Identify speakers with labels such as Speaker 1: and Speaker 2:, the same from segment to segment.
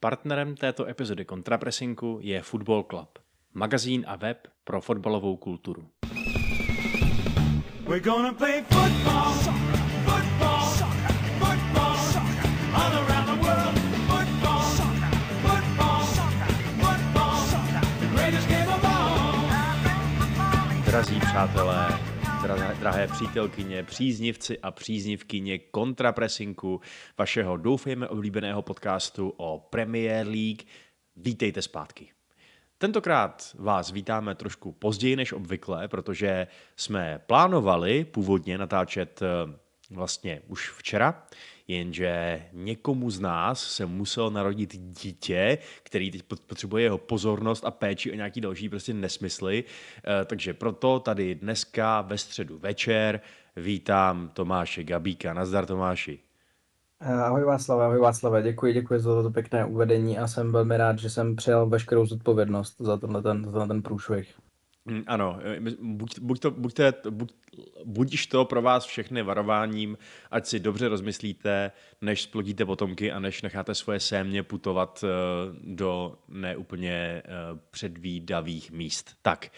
Speaker 1: Partnerem této epizody Kontrapresinku je Football Club, magazín a web pro fotbalovou kulturu. We're gonna play football, football, football, all around the world. Football, football, football, the greatest game of all. Drazí přátelé, drahé, drahé přítelkyně, příznivci a příznivkyně kontrapresinku vašeho doufejme oblíbeného podcastu o Premier League. Vítejte zpátky. Tentokrát vás vítáme trošku později než obvykle, protože jsme plánovali původně natáčet eh, vlastně už včera, jenže někomu z nás se musel narodit dítě, který teď potřebuje jeho pozornost a péči a nějaký další prostě nesmysly. Eh, takže proto tady dneska ve středu večer vítám Tomáše Gabíka. Nazdar Tomáši.
Speaker 2: Eh, ahoj Václave, ahoj Václave, děkuji, děkuji za toto pěkné uvedení a jsem velmi rád, že jsem přijal veškerou zodpovědnost za tenhle ten, za ten průšvih.
Speaker 1: Mm, ano, eh, buď, buď to, buďte, buď, budíš to pro vás všechny varováním, ať si dobře rozmyslíte, než splodíte potomky a než necháte svoje sémě putovat eh, do neúplně předvídavých míst. Tak,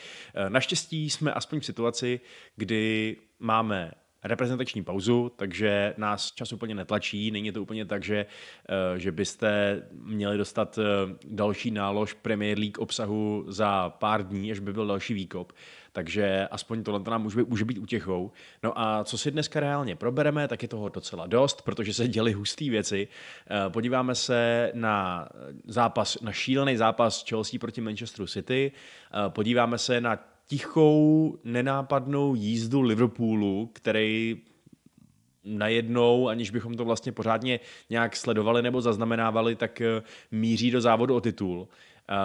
Speaker 1: naštěstí jsme aspoň v situaci, kdy máme reprezentační pauzu, takže nás čas úplně netlačí. Není to úplně tak, že, eh, že byste měli dostat eh, další nálož Premier League obsahu za pár dní, až by byl další výkop. Takže aspoň tohle nám může být, může být útěchou. No a co si dneska reálně probereme, tak je toho docela dost, protože se děly husté věci. Eh, podíváme se na zápas, na šílený zápas Chelsea proti Manchesteru City. Podíváme se na tichou, nenápadnou jízdu Liverpoolu, který najednou, aniž bychom to vlastně pořádně nějak sledovali nebo zaznamenávali, tak eh, míří do závodu o titul.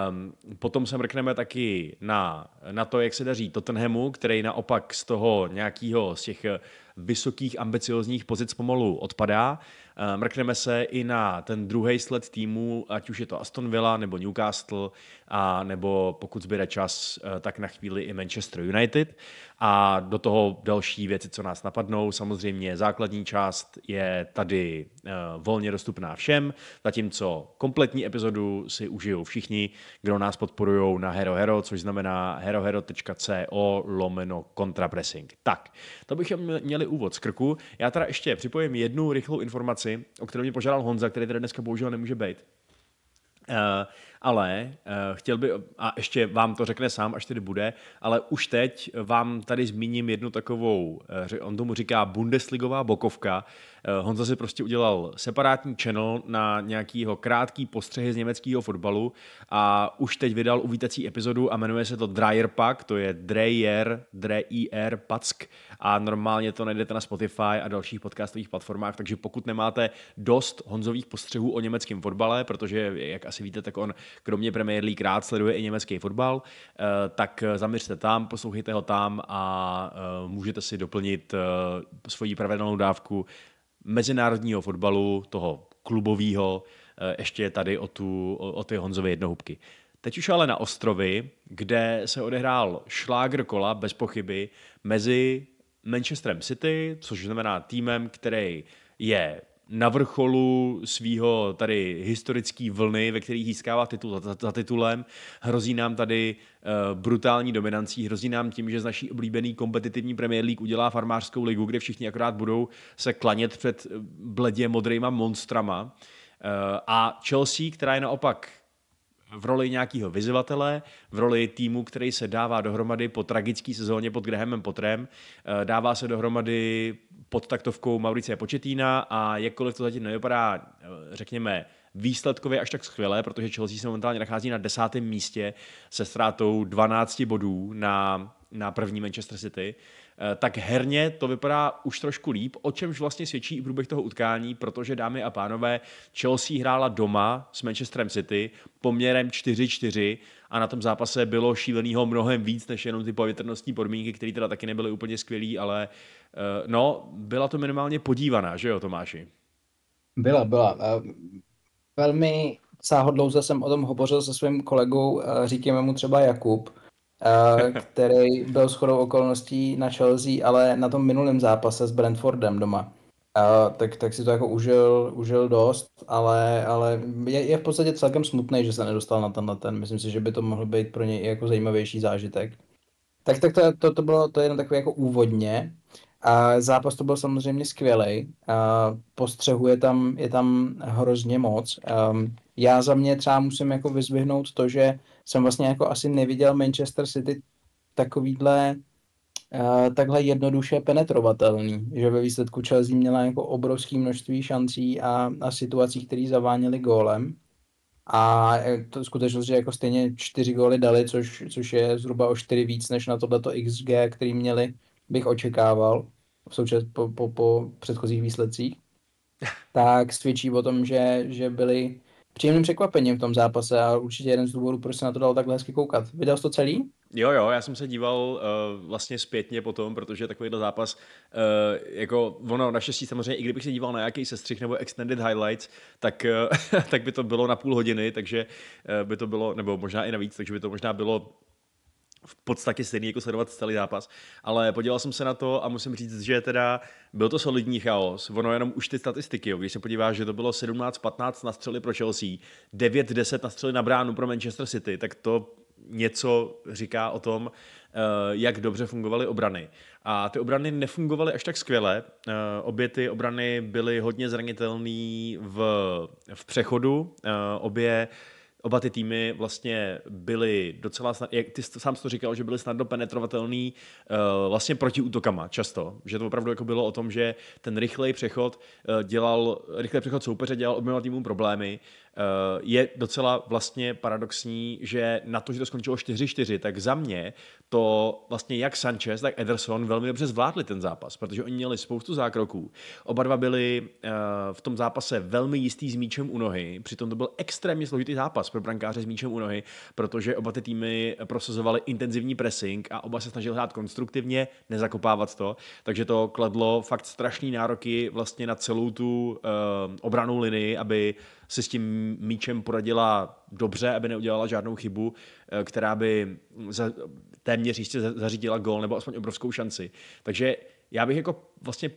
Speaker 1: Um, potom se mrkneme taky na, na to, jak se daří Tottenhamu, který naopak z toho nějakého z těch eh, vysokých ambiciozních pozic pomalu odpadá. Eh, mrkneme se i na ten druhý sled týmu, ať už je to Aston Villa nebo Newcastle, a nebo pokud zbyde čas, eh, tak na chvíli i Manchester United. A do toho další věci, co nás napadnou. Samozřejmě základní část je tady uh, volně dostupná všem, zatímco kompletní epizodu si užijou všichni, kdo nás podporují na Hero Hero, což znamená herohero.co lomeno kontrapressing. Tak, to bychom měli úvod z krku. Já teda ještě připojím jednu rychlou informaci, o kterou mě požádal Honza, který tady dneska bohužel nemůže být. Uh, ale uh, chtěl by, a ještě vám to řekne sám, až tedy bude, ale už teď vám tady zmíním jednu takovou, uh, on tomu říká Bundesligová bokovka. Uh, Honza si prostě udělal separátní channel na nějakýho krátký postřehy z německého fotbalu a už teď vydal uvítací epizodu a jmenuje se to Dreyer Pack, to je Dreyer, Dreyer Pack a normálně to najdete na Spotify a dalších podcastových platformách, takže pokud nemáte dost Honzových postřehů o německém fotbale, protože jak asi víte, tak on kromě Premier League rád sleduje i německý fotbal, eh, tak zaměřte tam, poslouchejte ho tam a eh, můžete si doplnit eh, svoji pravidelnou dávku mezinárodního fotbalu, toho klubového, ještě tady o, tu, o ty Honzové jednohubky. Teď už ale na ostrovy, kde se odehrál šlágr kola bez pochyby mezi Manchesterem City, což znamená týmem, který je na vrcholu svého tady historické vlny, ve kterých získává titul za, za titulem. Hrozí nám tady uh, brutální dominancí, hrozí nám tím, že z naší oblíbený kompetitivní Premier League udělá farmářskou ligu, kde všichni akorát budou se klanět před bledě modrýma monstrama. Uh, a Chelsea, která je naopak v roli nějakého vyzývatele, v roli týmu, který se dává dohromady po tragické sezóně pod Grahamem Potrem, uh, dává se dohromady pod taktovkou Mauricie Početína a jakkoliv to zatím nevypadá, řekněme, výsledkově až tak skvělé, protože Chelsea se momentálně nachází na desátém místě se ztrátou 12 bodů na, na první Manchester City, eh, tak herně to vypadá už trošku líp, o čemž vlastně svědčí i průběh toho utkání, protože dámy a pánové, Chelsea hrála doma s Manchesterem City poměrem 4-4 a na tom zápase bylo šíleného mnohem víc než jenom ty povětrnostní podmínky, které teda taky nebyly úplně skvělé, ale Eh, no, byla to minimálně podívaná, že jo, Tomáši?
Speaker 2: Byla, byla. Eh, velmi sáhodlouze jsem o tom hovořil se svým kolegou, eh, říkáme mu třeba Jakub, který byl shodou okolností na Chelsea, ale na tom minulém zápase s Brentfordem doma. Uh, tak, tak si to jako užil, užil dost, ale, ale je, je v podstatě celkem smutný, že se nedostal na tenhle ten. Myslím si, že by to mohl být pro něj jako zajímavější zážitek. Tak, tak to, to, to bylo to jenom takové jako úvodně. A zápas to byl samozřejmě skvělý. Postřehu je tam, je tam hrozně moc. Um, já za mě třeba musím jako vyzvihnout to, že jsem vlastně jako asi neviděl Manchester City takovýhle uh, takhle jednoduše penetrovatelný, že ve výsledku Chelsea měla jako obrovské množství šancí a, a situací, které zaváněly gólem. A to skutečnost, že jako stejně čtyři góly dali, což, což je zhruba o čtyři víc než na tohleto XG, který měli, bych očekával v součas, po, po, po předchozích výsledcích, tak svědčí o tom, že, že byli příjemným překvapením v tom zápase a určitě jeden z důvodů, proč se na to dalo takhle hezky koukat. Viděl jsi to celý?
Speaker 1: Jo, jo, já jsem se díval uh, vlastně zpětně potom, protože takovýhle zápas, uh, jako ono naštěstí samozřejmě, i kdybych se díval na nějaký sestřih nebo extended highlights, tak, uh, tak by to bylo na půl hodiny, takže uh, by to bylo, nebo možná i navíc, takže by to možná bylo v podstatě stejný jako sledovat celý zápas, ale podíval jsem se na to a musím říct, že teda byl to solidní chaos. Ono jenom už ty statistiky, jo. když se podíváš, že to bylo 17-15 na střely pro Chelsea, 9-10 na střely na bránu pro Manchester City, tak to něco říká o tom, eh, jak dobře fungovaly obrany. A ty obrany nefungovaly až tak skvěle. Eh, obě ty obrany byly hodně zranitelné v, v přechodu. Eh, obě oba ty týmy vlastně byly docela snad, jak ty sám to říkal, že byly snadno penetrovatelný uh, vlastně proti útokama často, že to opravdu jako bylo o tom, že ten rychlej přechod uh, dělal, rychlej přechod soupeře dělal oběma týmům problémy, je docela vlastně paradoxní, že na to, že to skončilo 4-4, tak za mě to vlastně jak Sanchez, tak Ederson velmi dobře zvládli ten zápas, protože oni měli spoustu zákroků. Oba dva byli uh, v tom zápase velmi jistý s míčem u nohy, přitom to byl extrémně složitý zápas pro brankáře s míčem u nohy, protože oba ty týmy prosazovali intenzivní pressing a oba se snažili hrát konstruktivně, nezakopávat to, takže to kladlo fakt strašný nároky vlastně na celou tu uh, obranou linii, aby si s tím míčem poradila dobře, aby neudělala žádnou chybu, eh, která by za, téměř jistě zařídila gol nebo aspoň obrovskou šanci. Takže já bych jako vlastně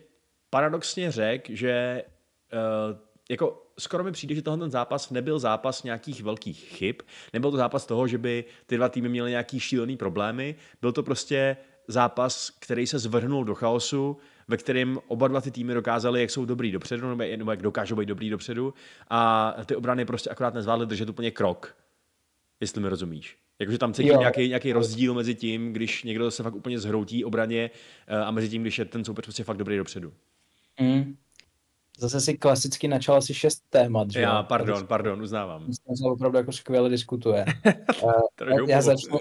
Speaker 1: paradoxně řekl, že uh, jako skoro mi přijde, že tohle ten zápas nebyl zápas nějakých velkých chyb, nebyl to zápas toho, že by ty dva týmy měly nějaký šílený problémy, byl to prostě zápas, který se zvrhnul do chaosu, ve kterém oba dva ty týmy dokázali, jak jsou dobrý dopředu, nebo, nebo jak dokážou být dobrý dopředu a ty obrany prostě akorát nezvládly držet úplně krok, jestli mi rozumíš. Jakože tam cítím nějaký, nějaký rozdíl mezi tím, když někdo se fakt úplně zhroutí obraně eh, a mezi tím, když je ten soupeř prostě fakt dobrý dopředu.
Speaker 2: Mm. Zase si klasicky načal asi šest témat, že
Speaker 1: Já, pardon, pardon, uznávám.
Speaker 2: Myslím, že opravdu jako skvěle diskutuje. uh, já začnu,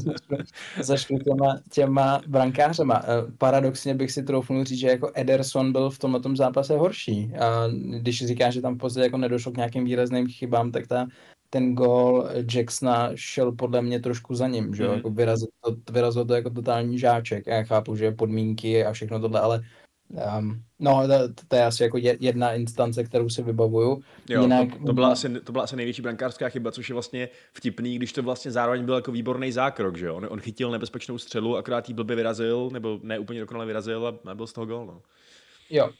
Speaker 2: začnu těma, těma brankářema. Uh, paradoxně bych si troufnul říct, že jako Ederson byl v tomhle zápase horší. A když říká, že tam v podstatě jako nedošlo k nějakým výrazným chybám, tak ta, ten gol Jacksona šel podle mě trošku za ním, že mm. jako vyrazil, to, vyrazil to jako totální žáček. Já chápu, že podmínky a všechno tohle, ale Um, no, to, to je asi jako jedna instance, kterou si vybavuju.
Speaker 1: Jo, Jinak... to, to, byla asi, to byla asi největší brankářská chyba, což je vlastně vtipný, když to vlastně zároveň byl jako výborný zákrok, že jo? On, on chytil nebezpečnou střelu, akorát jí blbě vyrazil, nebo ne úplně dokonale vyrazil a byl z toho gol, no.
Speaker 2: Jo,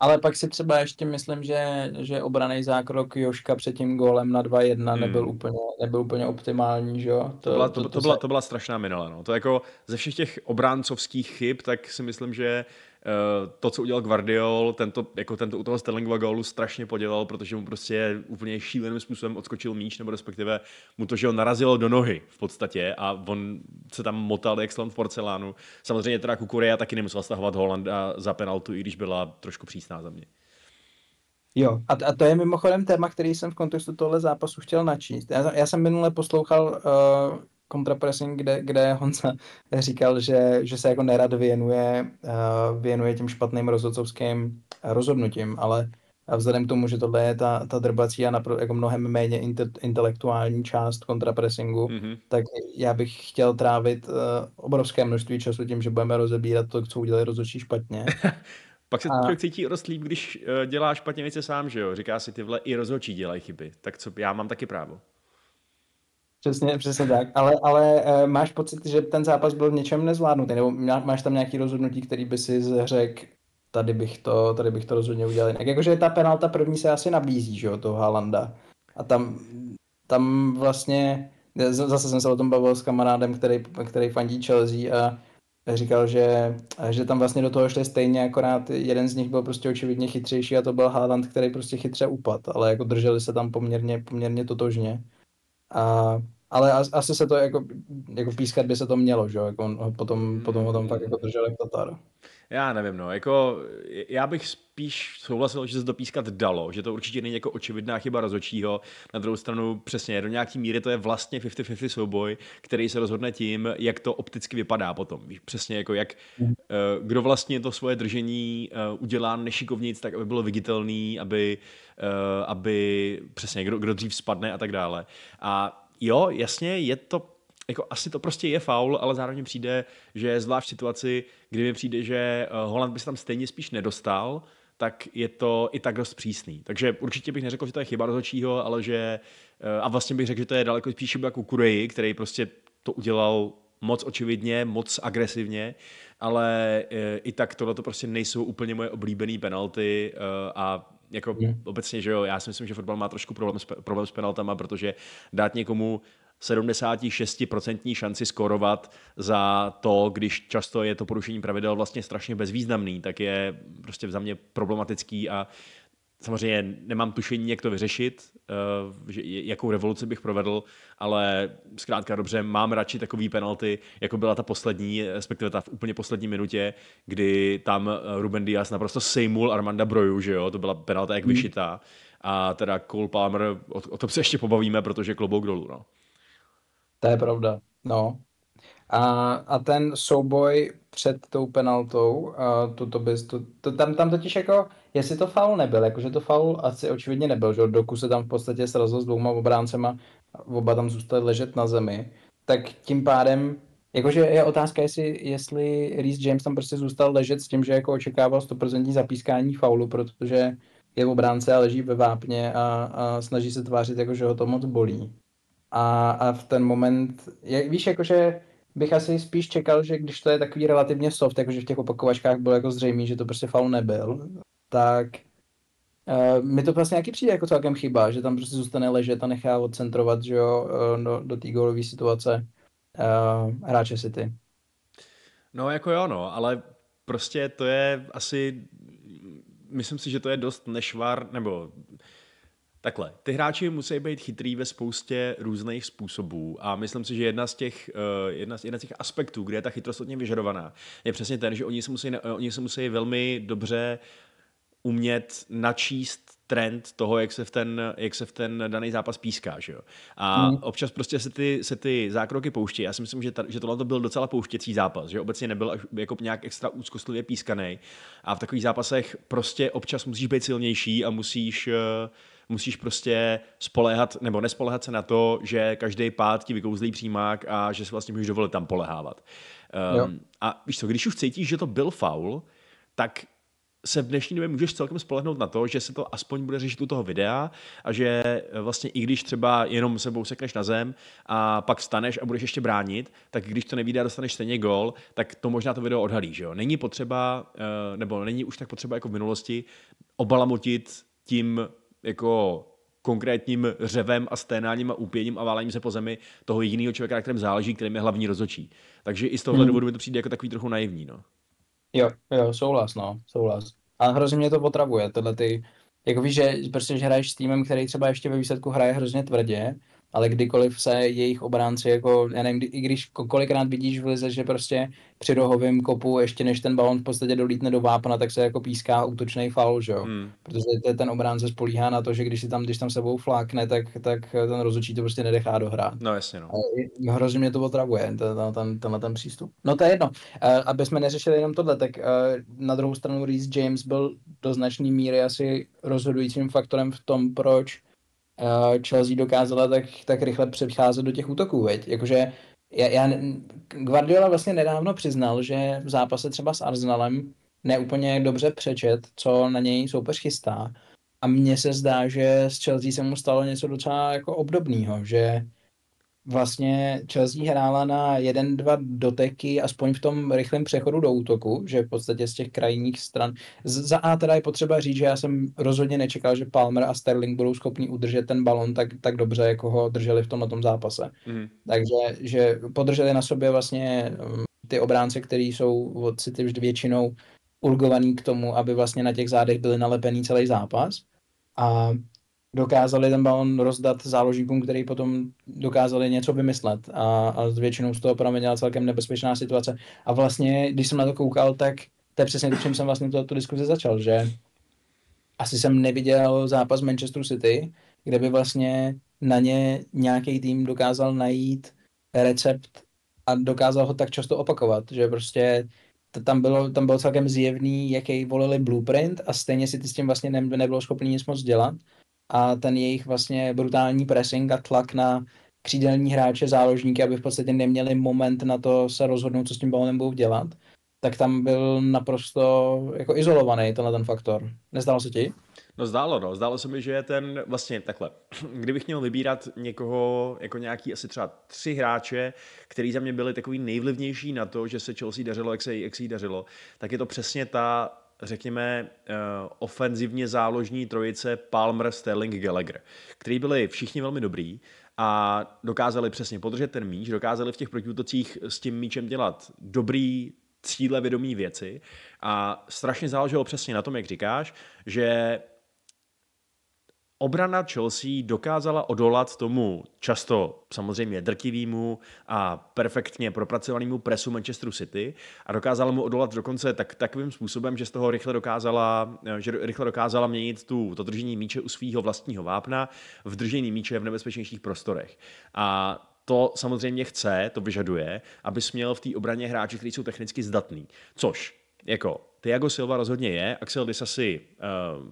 Speaker 2: ale pak si třeba ještě myslím, že, že obraný zákrok Joška před tím gólem na 2-1 hmm. nebyl, úplně, nebyl úplně optimální, že jo?
Speaker 1: To, to, byla, to, to, to, byla, to byla strašná minule, no. To jako ze všech těch obráncovských chyb, tak si myslím, že to, co udělal Guardiol, tento, jako tento u toho Sterlingova gólu strašně podělal, protože mu prostě úplně šíleným způsobem odskočil míč, nebo respektive mu to, že ho narazilo do nohy v podstatě a on se tam motal jak slon v porcelánu. Samozřejmě teda Kukurea taky nemusel stahovat Holanda za penaltu, i když byla trošku přísná za mě.
Speaker 2: Jo, a, a to je mimochodem téma, který jsem v kontextu tohle zápasu chtěl načíst. Já, já jsem minule poslouchal uh, kontrapressing, kde, kde Honza říkal, že, že se jako nerad věnuje, uh, věnuje těm špatným rozhodcovským rozhodnutím, ale vzhledem k tomu, že tohle je ta, ta drbací a napr- jako mnohem méně inte, intelektuální část kontrapressingu, mm-hmm. tak já bych chtěl trávit uh, obrovské množství času tím, že budeme rozebírat to, co udělali rozhodčí špatně.
Speaker 1: Pak se a... člověk cítí rostlíp, když uh, dělá špatně věci sám, že jo? Říká si, tyhle i rozhodčí dělají chyby. Tak co, já mám taky právo.
Speaker 2: Přesně, přesně tak. Ale, ale e, máš pocit, že ten zápas byl v něčem nezvládnutý? Nebo máš tam nějaký rozhodnutí, který by si řekl, tady bych to, tady bych to rozhodně udělal jinak. Jakože ta penalta první se asi nabízí, že jo, toho Haalanda. A tam, tam vlastně, zase jsem se o tom bavil s kamarádem, který, který fandí Chelsea a říkal, že, že tam vlastně do toho šli stejně, akorát jeden z nich byl prostě očividně chytřejší a to byl Haaland, který prostě chytře upad, ale jako drželi se tam poměrně, poměrně totožně. A, ale asi se to jako, jako pískat by se to mělo, že jo, jako on, potom, potom ho tam fakt jako drželi Tatar.
Speaker 1: Já nevím, no, jako já bych spíš souhlasil, že se to pískat dalo, že to určitě není jako očividná chyba rozočího. Na druhou stranu přesně, do nějaký míry to je vlastně 50-50 souboj, který se rozhodne tím, jak to opticky vypadá potom. Přesně jako jak, mm. kdo vlastně to svoje držení eh, udělá nešikovnic, tak aby bylo viditelný, aby, eh, aby přesně, kdo, kdo dřív spadne a tak dále. A jo, jasně, je to jako asi to prostě je faul, ale zároveň přijde, že zvlášť v situaci, kdy mi přijde, že eh, Holand by se tam stejně spíš nedostal, tak je to i tak dost přísný. Takže určitě bych neřekl, že to je chyba rozhodčího, ale že, eh, a vlastně bych řekl, že to je daleko spíš chyba Kukureji, který prostě to udělal moc očividně, moc agresivně, ale eh, i tak tohle to prostě nejsou úplně moje oblíbené penalty a jako mm. obecně, že jo, já si myslím, že fotbal má trošku problém s, problém s penaltama, protože dát někomu 76% šanci skorovat za to, když často je to porušení pravidel vlastně strašně bezvýznamný, tak je prostě za mě problematický a samozřejmě nemám tušení, jak to vyřešit, eh, jakou revoluci bych provedl, ale zkrátka dobře, mám radši takový penalty, jako byla ta poslední, respektive ta v úplně poslední minutě, kdy tam Ruben Diaz naprosto sejmul Armanda Broju, že jo, to byla penalta jak hmm. vyšitá. A teda Cole Palmer, o, o tom se ještě pobavíme, protože klobouk dolů, no.
Speaker 2: To je pravda, no. A, a ten souboj před tou penaltou, a to, to bys, to, to, tam, tam totiž jako, jestli to faul nebyl, jakože to faul asi očividně nebyl, že dokud se tam v podstatě srazil s dvouma obráncema, oba tam zůstali ležet na zemi, tak tím pádem, jakože je otázka, jestli, jestli Reece James tam prostě zůstal ležet s tím, že jako očekával 100% zapískání faulu, protože je v obránce a leží ve vápně a, a snaží se tvářit, jako že ho to moc bolí. A, a v ten moment, je, víš, jakože bych asi spíš čekal, že když to je takový relativně soft, jakože v těch opakovačkách bylo jako zřejmé, že to prostě faul nebyl, tak uh, mi to vlastně nějaký přijde jako celkem chyba, že tam prostě zůstane ležet a nechá odcentrovat, že jo, uh, do, do té gólové situace uh, hráče City.
Speaker 1: No jako jo, no, ale prostě to je asi, myslím si, že to je dost nešvar, nebo Takhle, ty hráči musí být chytrý ve spoustě různých způsobů a myslím si, že jedna z těch, uh, jedna, z, jedna z těch aspektů, kde je ta chytrost od vyžadovaná, je přesně ten, že oni se musí, oni se musí velmi dobře umět načíst trend toho, jak se v ten, jak se v ten daný zápas píská. Že jo? A mm. občas prostě se ty, se ty zákroky pouští. Já si myslím, že, ta, že tohle byl docela pouštěcí zápas, že obecně nebyl jako nějak extra úzkostlivě pískaný. A v takových zápasech prostě občas musíš být silnější a musíš uh, musíš prostě spolehat, nebo nespolehat se na to, že každý pád ti vykouzlí přímák a že si vlastně můžeš dovolit tam polehávat. Um, a víš co, když už cítíš, že to byl faul, tak se v dnešní době můžeš celkem spolehnout na to, že se to aspoň bude řešit u toho videa a že vlastně i když třeba jenom sebou sekneš na zem a pak vstaneš a budeš ještě bránit, tak když to nevíde a dostaneš stejně gol, tak to možná to video odhalí. Že jo? Není potřeba, eh, nebo není už tak potřeba jako v minulosti obalamotit tím jako konkrétním řevem a sténáním a úpěním a válením se po zemi toho jediného člověka, na kterém záleží, kterým je hlavní rozočí. Takže i z tohohle hmm. důvodu mi to přijde jako takový trochu naivní. No.
Speaker 2: Jo, jo, souhlas, no, souhlas. A hrozně mě to potravuje, tohle ty, jako víš, že prostě, že hraješ s týmem, který třeba ještě ve výsledku hraje hrozně tvrdě, ale kdykoliv se jejich obránci, jako, já nevím, i když kolikrát vidíš v lize, že prostě při rohovém kopu, ještě než ten balon v podstatě dolítne do vápna, tak se jako píská útočný faul, že jo? Hmm. Protože ten obránce spolíhá na to, že když si tam, když tam sebou flákne, tak, tak ten rozhodčí to prostě nenechá dohrát.
Speaker 1: No jasně, no.
Speaker 2: hrozně mě to otravuje, ten, ten, ten, tenhle ten přístup. No to je jedno. Aby jsme neřešili jenom tohle, tak na druhou stranu Reese James byl do značné míry asi rozhodujícím faktorem v tom, proč Eh, Chelsea dokázala tak, tak rychle přecházet do těch útoků, veď? Jakože já, já, Guardiola vlastně nedávno přiznal, že v zápase třeba s Arsenalem neúplně dobře přečet, co na něj soupeř chystá. A mně se zdá, že s Chelsea se mu stalo něco docela jako obdobného, že vlastně Chelsea hrála na jeden, dva doteky, aspoň v tom rychlém přechodu do útoku, že v podstatě z těch krajních stran. Z, za A teda je potřeba říct, že já jsem rozhodně nečekal, že Palmer a Sterling budou schopni udržet ten balon tak, tak dobře, jako ho drželi v tomhle tom zápase. Mm. Takže že podrželi na sobě vlastně um, ty obránce, které jsou od City vždy většinou urgovaný k tomu, aby vlastně na těch zádech byly nalepený celý zápas. A dokázali ten balon rozdat záložníkům, který potom dokázali něco vymyslet a, a většinou z toho proměnila celkem nebezpečná situace. A vlastně, když jsem na to koukal, tak to je přesně to, čím jsem vlastně tu, tu diskuzi začal, že asi jsem neviděl zápas Manchester City, kde by vlastně na ně nějaký tým dokázal najít recept a dokázal ho tak často opakovat, že prostě tam bylo, tam bylo celkem zjevný, jaký volili blueprint a stejně si ty s tím vlastně ne, nebylo schopný nic moc dělat a ten jejich vlastně brutální pressing a tlak na křídelní hráče, záložníky, aby v podstatě neměli moment na to se rozhodnout, co s tím balonem budou dělat, tak tam byl naprosto jako izolovaný tenhle ten faktor. Nezdálo se ti?
Speaker 1: No zdálo, no. Zdálo se mi, že je ten vlastně takhle. Kdybych měl vybírat někoho, jako nějaký asi třeba tři hráče, který za mě byli takový nejvlivnější na to, že se Chelsea dařilo, jak se, jak se jí dařilo, tak je to přesně ta řekněme, uh, ofenzivně záložní trojice Palmer, Sterling, Gallagher, který byli všichni velmi dobrý a dokázali přesně podržet ten míč, dokázali v těch protiútocích s tím míčem dělat dobrý cíle vědomí věci a strašně záleželo přesně na tom, jak říkáš, že obrana Chelsea dokázala odolat tomu často samozřejmě drtivýmu a perfektně propracovanému presu Manchesteru City a dokázala mu odolat dokonce tak, takovým způsobem, že z toho rychle dokázala, že rychle dokázala měnit tu, to držení míče u svého vlastního vápna v držení míče v nebezpečnějších prostorech. A to samozřejmě chce, to vyžaduje, aby směl v té obraně hráči, kteří jsou technicky zdatní. Což jako Thiago Silva rozhodně je, Axel Disasi uh,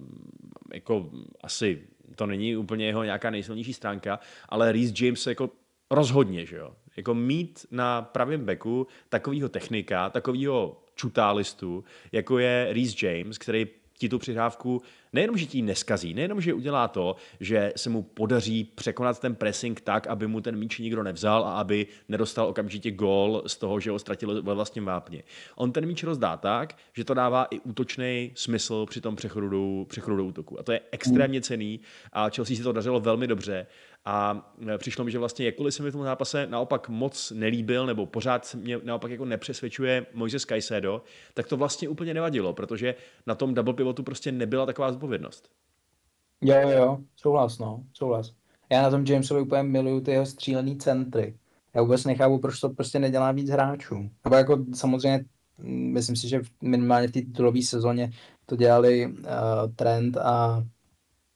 Speaker 1: jako asi to není úplně jeho nějaká nejsilnější stránka, ale Reese James jako rozhodně, že jo. Jako mít na pravém beku takového technika, takového čutálistu, jako je Reese James, který ti tu přihrávku nejenom, že ti neskazí, nejenom, že udělá to, že se mu podaří překonat ten pressing tak, aby mu ten míč nikdo nevzal a aby nedostal okamžitě gól z toho, že ho ztratil ve vlastním vápně. On ten míč rozdá tak, že to dává i útočný smysl při tom přechodu do, přechodu do útoku. A to je extrémně cený a Chelsea si to dařilo velmi dobře a e, přišlo mi, že vlastně jakkoliv se mi v tom zápase naopak moc nelíbil, nebo pořád mě naopak jako nepřesvědčuje Moises Caicedo, tak to vlastně úplně nevadilo, protože na tom double pivotu prostě nebyla taková zodpovědnost.
Speaker 2: Jo, jo, jo, souhlas, no, souhlas. Já na tom Jamesovi úplně miluju ty jeho střílený centry. Já vůbec nechápu, proč to prostě nedělá víc hráčů. Nebo jako samozřejmě, myslím si, že minimálně v té titulové sezóně to dělali uh, Trent a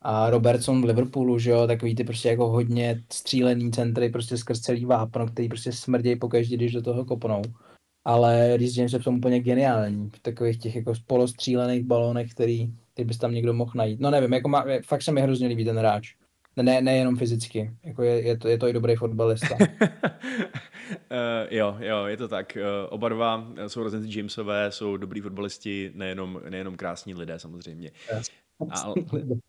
Speaker 2: a Robertson v Liverpoolu, že jo, takový ty prostě jako hodně střílený centry prostě skrz celý vápno, který prostě smrdějí pokaždé, když do toho kopnou. Ale Rhys James je v tom úplně geniální, v takových těch jako polostřílených balónech, který, který bys tam někdo mohl najít. No nevím, jako má, fakt se mi hrozně líbí ten hráč. Ne, nejenom fyzicky, jako je, je, to, je to i dobrý fotbalista. uh,
Speaker 1: jo, jo, je to tak. Uh, oba dva sourozenci Jamesové jsou dobrý fotbalisti, nejenom, nejenom krásní lidé samozřejmě. Yes.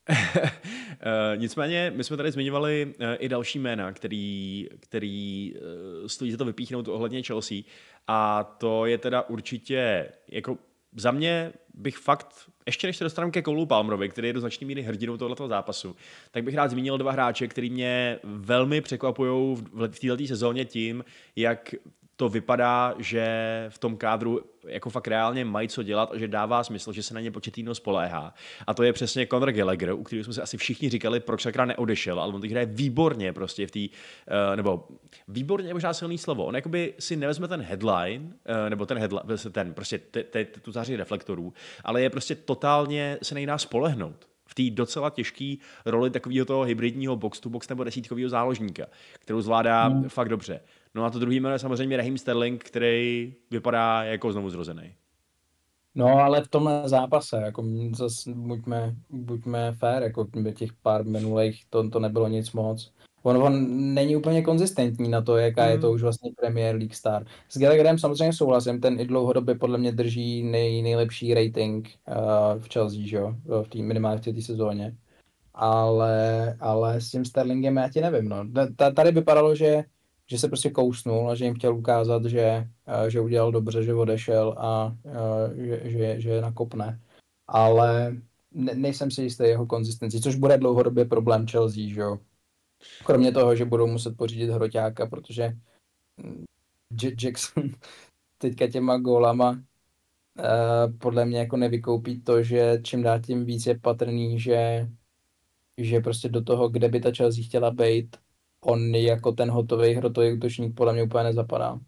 Speaker 1: Eh, nicméně, my jsme tady zmiňovali eh, i další jména, který, který eh, stojí za to vypíchnout ohledně Chelsea a to je teda určitě jako za mě bych fakt, ještě než se dostanu ke Koulu Palmerovi, který je do značné míry hrdinou tohoto zápasu, tak bych rád zmínil dva hráče, který mě velmi překvapují v této sezóně tím, jak to vypadá, že v tom kádru jako fakt reálně mají co dělat a že dává smysl, že se na ně početýno spoléhá. A to je přesně Conor Gallagher, u kterého jsme si asi všichni říkali, proč sakra neodešel, ale on teď hraje výborně prostě v té, uh, nebo výborně je možná silný slovo. On jakoby si nevezme ten headline, uh, nebo ten headline, ten prostě te, te, tu září reflektorů, ale je prostě totálně se nejdá spolehnout v té docela těžké roli takového toho hybridního box-to-box nebo desítkového záložníka, kterou zvládá mm. fakt dobře. No a to druhý jméno je samozřejmě Raheem Sterling, který vypadá jako znovu zrozený.
Speaker 2: No, ale v tomhle zápase, jako zase buďme, buďme fair, jako těch pár minulých, to, to nebylo nic moc. On, on není úplně konzistentní na to, jaká mm. je to hmm. už vlastně Premier League star. S Gallagherem samozřejmě souhlasím, ten i dlouhodobě podle mě drží nej, nejlepší rating uh, v Chelsea, že jo, v tý, minimálně v té sezóně. Ale, ale s tím Sterlingem já ti nevím, no. Tady vypadalo, že že se prostě kousnul a že jim chtěl ukázat, že, že udělal dobře, že odešel a že, že, že nakopne. Ale ne, nejsem si jistý jeho konzistenci, což bude dlouhodobě problém Chelsea, že jo. Kromě toho, že budou muset pořídit hroťáka, protože mm, Jackson teďka těma gólama uh, podle mě jako nevykoupí to, že čím dál tím víc je patrný, že, že prostě do toho, kde by ta Chelsea chtěla být, on jako ten hotový hrotový útočník podle mě úplně nezapadá.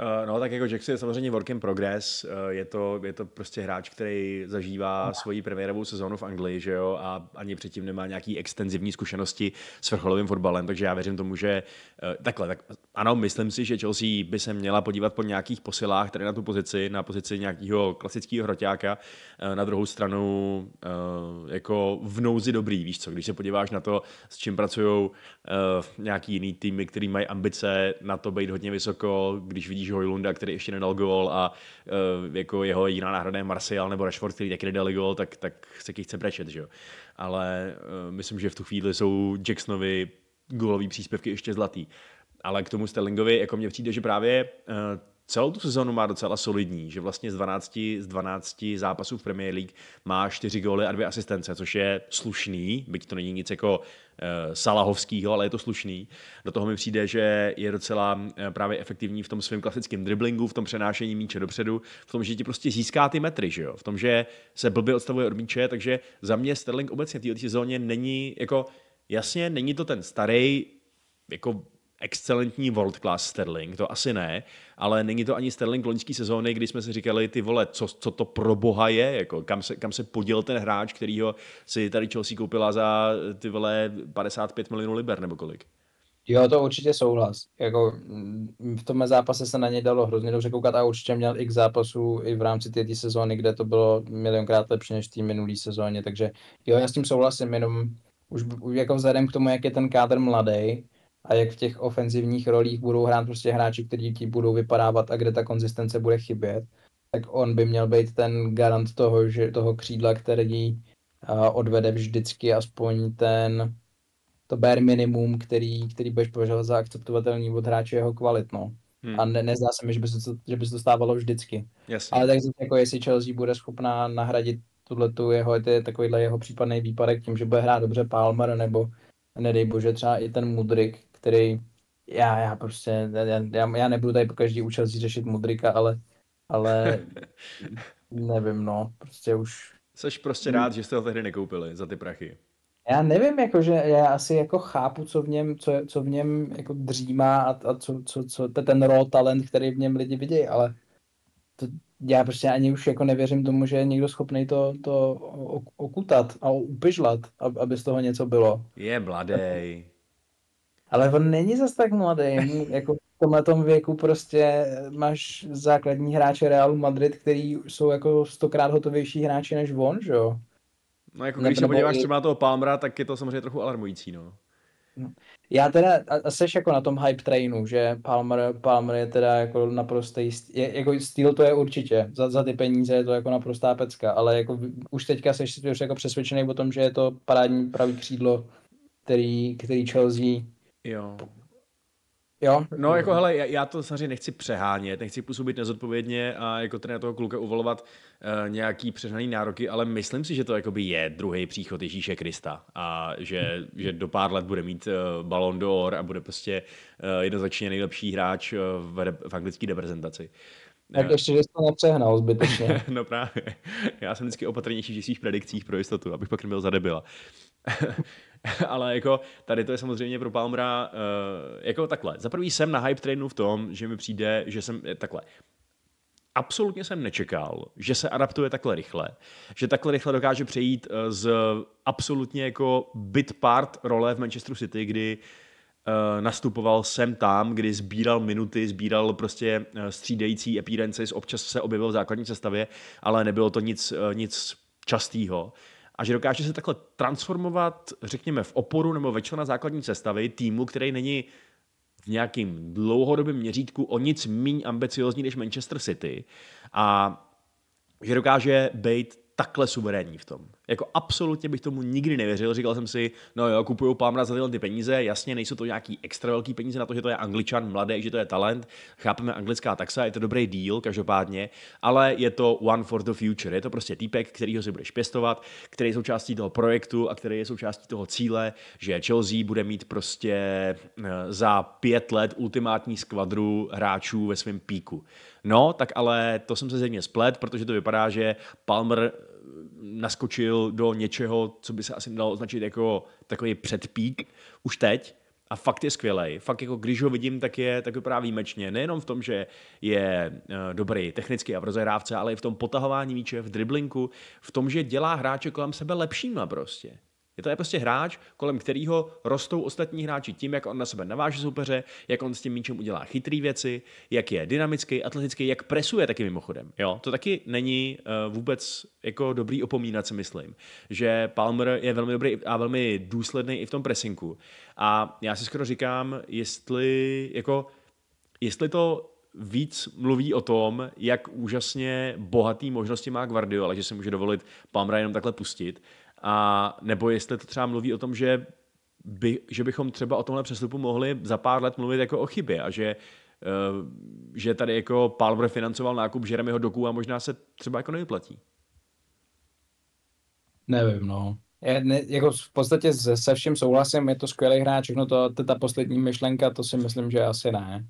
Speaker 1: Uh, no, tak jako Jax je samozřejmě work in progress. Uh, je, to, je to prostě hráč, který zažívá no. svoji premiérovou sezónu v Anglii, že jo, a ani předtím nemá nějaký extenzivní zkušenosti s vrcholovým fotbalem, takže já věřím tomu, že uh, takhle, tak ano, myslím si, že Chelsea by se měla podívat po nějakých posilách tady na tu pozici, na pozici nějakého klasického hroťáka. Na druhou stranu jako v nouzi dobrý, víš co, když se podíváš na to, s čím pracují nějaký jiný týmy, který mají ambice na to být hodně vysoko, když vidíš vidíš Hojlunda, který ještě nedal gol a uh, jako jeho jiná náhrada je Martial nebo Rashford, který taky nedal gol, tak, tak se chce brečet, že jo. Ale uh, myslím, že v tu chvíli jsou Jacksonovi gólový příspěvky ještě zlatý. Ale k tomu Sterlingovi, jako mně přijde, že právě uh, celou tu sezonu má docela solidní, že vlastně z 12, z 12 zápasů v Premier League má 4 góly a dvě asistence, což je slušný, byť to není nic jako uh, Salahovskýho, ale je to slušný. Do toho mi přijde, že je docela uh, právě efektivní v tom svém klasickém driblingu, v tom přenášení míče dopředu, v tom, že ti prostě získá ty metry, že jo? v tom, že se blbě odstavuje od míče, takže za mě Sterling obecně v této sezóně není jako, jasně, není to ten starý jako excelentní world class Sterling, to asi ne, ale není to ani Sterling loňský sezóny, kdy jsme si říkali, ty vole, co, co to pro boha je, jako, kam, se, kam se poděl ten hráč, který ho si tady Chelsea koupila za ty vole 55 milionů liber nebo kolik.
Speaker 2: Jo, to určitě souhlas. Jako, mm, v tomhle zápase se na něj dalo hrozně dobře koukat a určitě měl x zápasů i v rámci té sezóny, kde to bylo milionkrát lepší než v té minulé sezóně, takže jo, já s tím souhlasím, jenom už jako vzhledem k tomu, jak je ten kádr mladý, a jak v těch ofenzivních rolích budou hrát prostě hráči, kteří ti budou vypadávat a kde ta konzistence bude chybět, tak on by měl být ten garant toho, že toho křídla, který uh, odvede vždycky aspoň ten to bare minimum, který, který budeš považovat za akceptovatelný od hráče jeho kvalit, no. Hmm. A ne, nezdá se mi, že by se to, že by se to stávalo vždycky.
Speaker 1: Jasně.
Speaker 2: Ale tak jako jestli Chelsea bude schopná nahradit tuhle tu jeho, takovýhle jeho případný výpadek tím, že bude hrát dobře Palmer, nebo nedej bože třeba i ten Mudrik, který já, já prostě, já, já, já nebudu tady po každý účast řešit Mudrika, ale, ale nevím, no, prostě už.
Speaker 1: Jseš prostě rád, že jste ho tehdy nekoupili za ty prachy.
Speaker 2: Já nevím, jakože já asi jako chápu, co v něm, co, co v něm jako dřímá a, a co, co, co to ten raw talent, který v něm lidi vidějí, ale to, já prostě ani už jako nevěřím tomu, že je někdo schopný to, to okutat a upyžlat, aby z toho něco bylo.
Speaker 1: Je mladý.
Speaker 2: Ale on není zas tak mladý. jako v tomhle věku prostě máš základní hráče Realu Madrid, který jsou jako stokrát hotovější hráči než on, že jo?
Speaker 1: No jako když se podíváš třeba na toho Palmera, tak je to samozřejmě trochu alarmující, no.
Speaker 2: no. Já teda, a seš jako na tom hype trainu, že Palmer, Palmer je teda jako naprostý, je, jako styl to je určitě, za, za ty peníze je to jako naprostá pecka, ale jako už teďka seš už jako přesvědčený o tom, že je to parádní pravý křídlo, který, který Chelsea
Speaker 1: Jo.
Speaker 2: Jo?
Speaker 1: No jako hele, já, já to samozřejmě nechci přehánět, nechci působit nezodpovědně a jako ten toho kluka uvolovat uh, nějaký přehnaný nároky, ale myslím si, že to jakoby je druhý příchod Ježíše Krista a že, že do pár let bude mít uh, Ballon d'Or a bude prostě uh, jednoznačně nejlepší hráč uh, v, v anglické reprezentaci.
Speaker 2: Tak ještě, že jsi to nepřehnal zbytečně.
Speaker 1: no právě. Já jsem vždycky opatrnější v svých predikcích pro jistotu, abych pak nebyl za debila. ale jako tady to je samozřejmě pro Palmera uh, jako takhle. Za prvý jsem na hype trainu v tom, že mi přijde, že jsem takhle. Absolutně jsem nečekal, že se adaptuje takhle rychle, že takhle rychle dokáže přejít eh, z absolutně jako bit part role v Manchesteru City, kdy nastupoval sem tam, kdy sbíral minuty, sbíral prostě střídající appearances, občas se objevil v základní sestavě, ale nebylo to nic, nic častého a že dokáže se takhle transformovat, řekněme, v oporu nebo ve člena základní sestavy týmu, který není v nějakým dlouhodobém měřítku o nic méně ambiciozní než Manchester City a že dokáže být takhle suverénní v tom. Jako absolutně bych tomu nikdy nevěřil. Říkal jsem si, no jo, kupuju Palmera za tyhle ty peníze, jasně, nejsou to nějaký extra velký peníze na to, že to je angličan, mladý, že to je talent, chápeme anglická taxa, je to dobrý deal, každopádně, ale je to one for the future. Je to prostě týpek, kterýho si budeš pěstovat, který je součástí toho projektu a který je součástí toho cíle, že Chelsea bude mít prostě eh, za pět let ultimátní skvadru hráčů ve svém píku. No, tak ale to jsem se zřejmě splet, protože to vypadá, že Palmer naskočil do něčeho, co by se asi dalo označit jako takový předpík už teď. A fakt je skvělý. Fakt jako když ho vidím, tak je tak vypadá výjimečně. Nejenom v tom, že je uh, dobrý technicky a v rozehrávce, ale i v tom potahování míče, v driblinku, v tom, že dělá hráče kolem sebe lepšíma prostě. Je to je prostě hráč, kolem kterého rostou ostatní hráči tím, jak on na sebe naváže soupeře, jak on s tím míčem udělá chytré věci, jak je dynamický, atletický, jak presuje taky mimochodem. Jo? To taky není uh, vůbec jako dobrý opomínat, si myslím. Že Palmer je velmi dobrý a velmi důsledný i v tom presinku. A já si skoro říkám, jestli, jako, jestli to víc mluví o tom, jak úžasně bohatý možnosti má Guardiola, že se může dovolit Palmera jenom takhle pustit, a nebo jestli to třeba mluví o tom, že, by, že bychom třeba o tomhle přestupu mohli za pár let mluvit jako o chybě a že, uh, že tady jako Palmer financoval nákup Jeremyho Doku a možná se třeba jako nevyplatí.
Speaker 2: Nevím, no. Je, ne, jako v podstatě se, se vším souhlasím, je to skvělý hráč, všechno to, ta poslední myšlenka, to si myslím, že asi ne.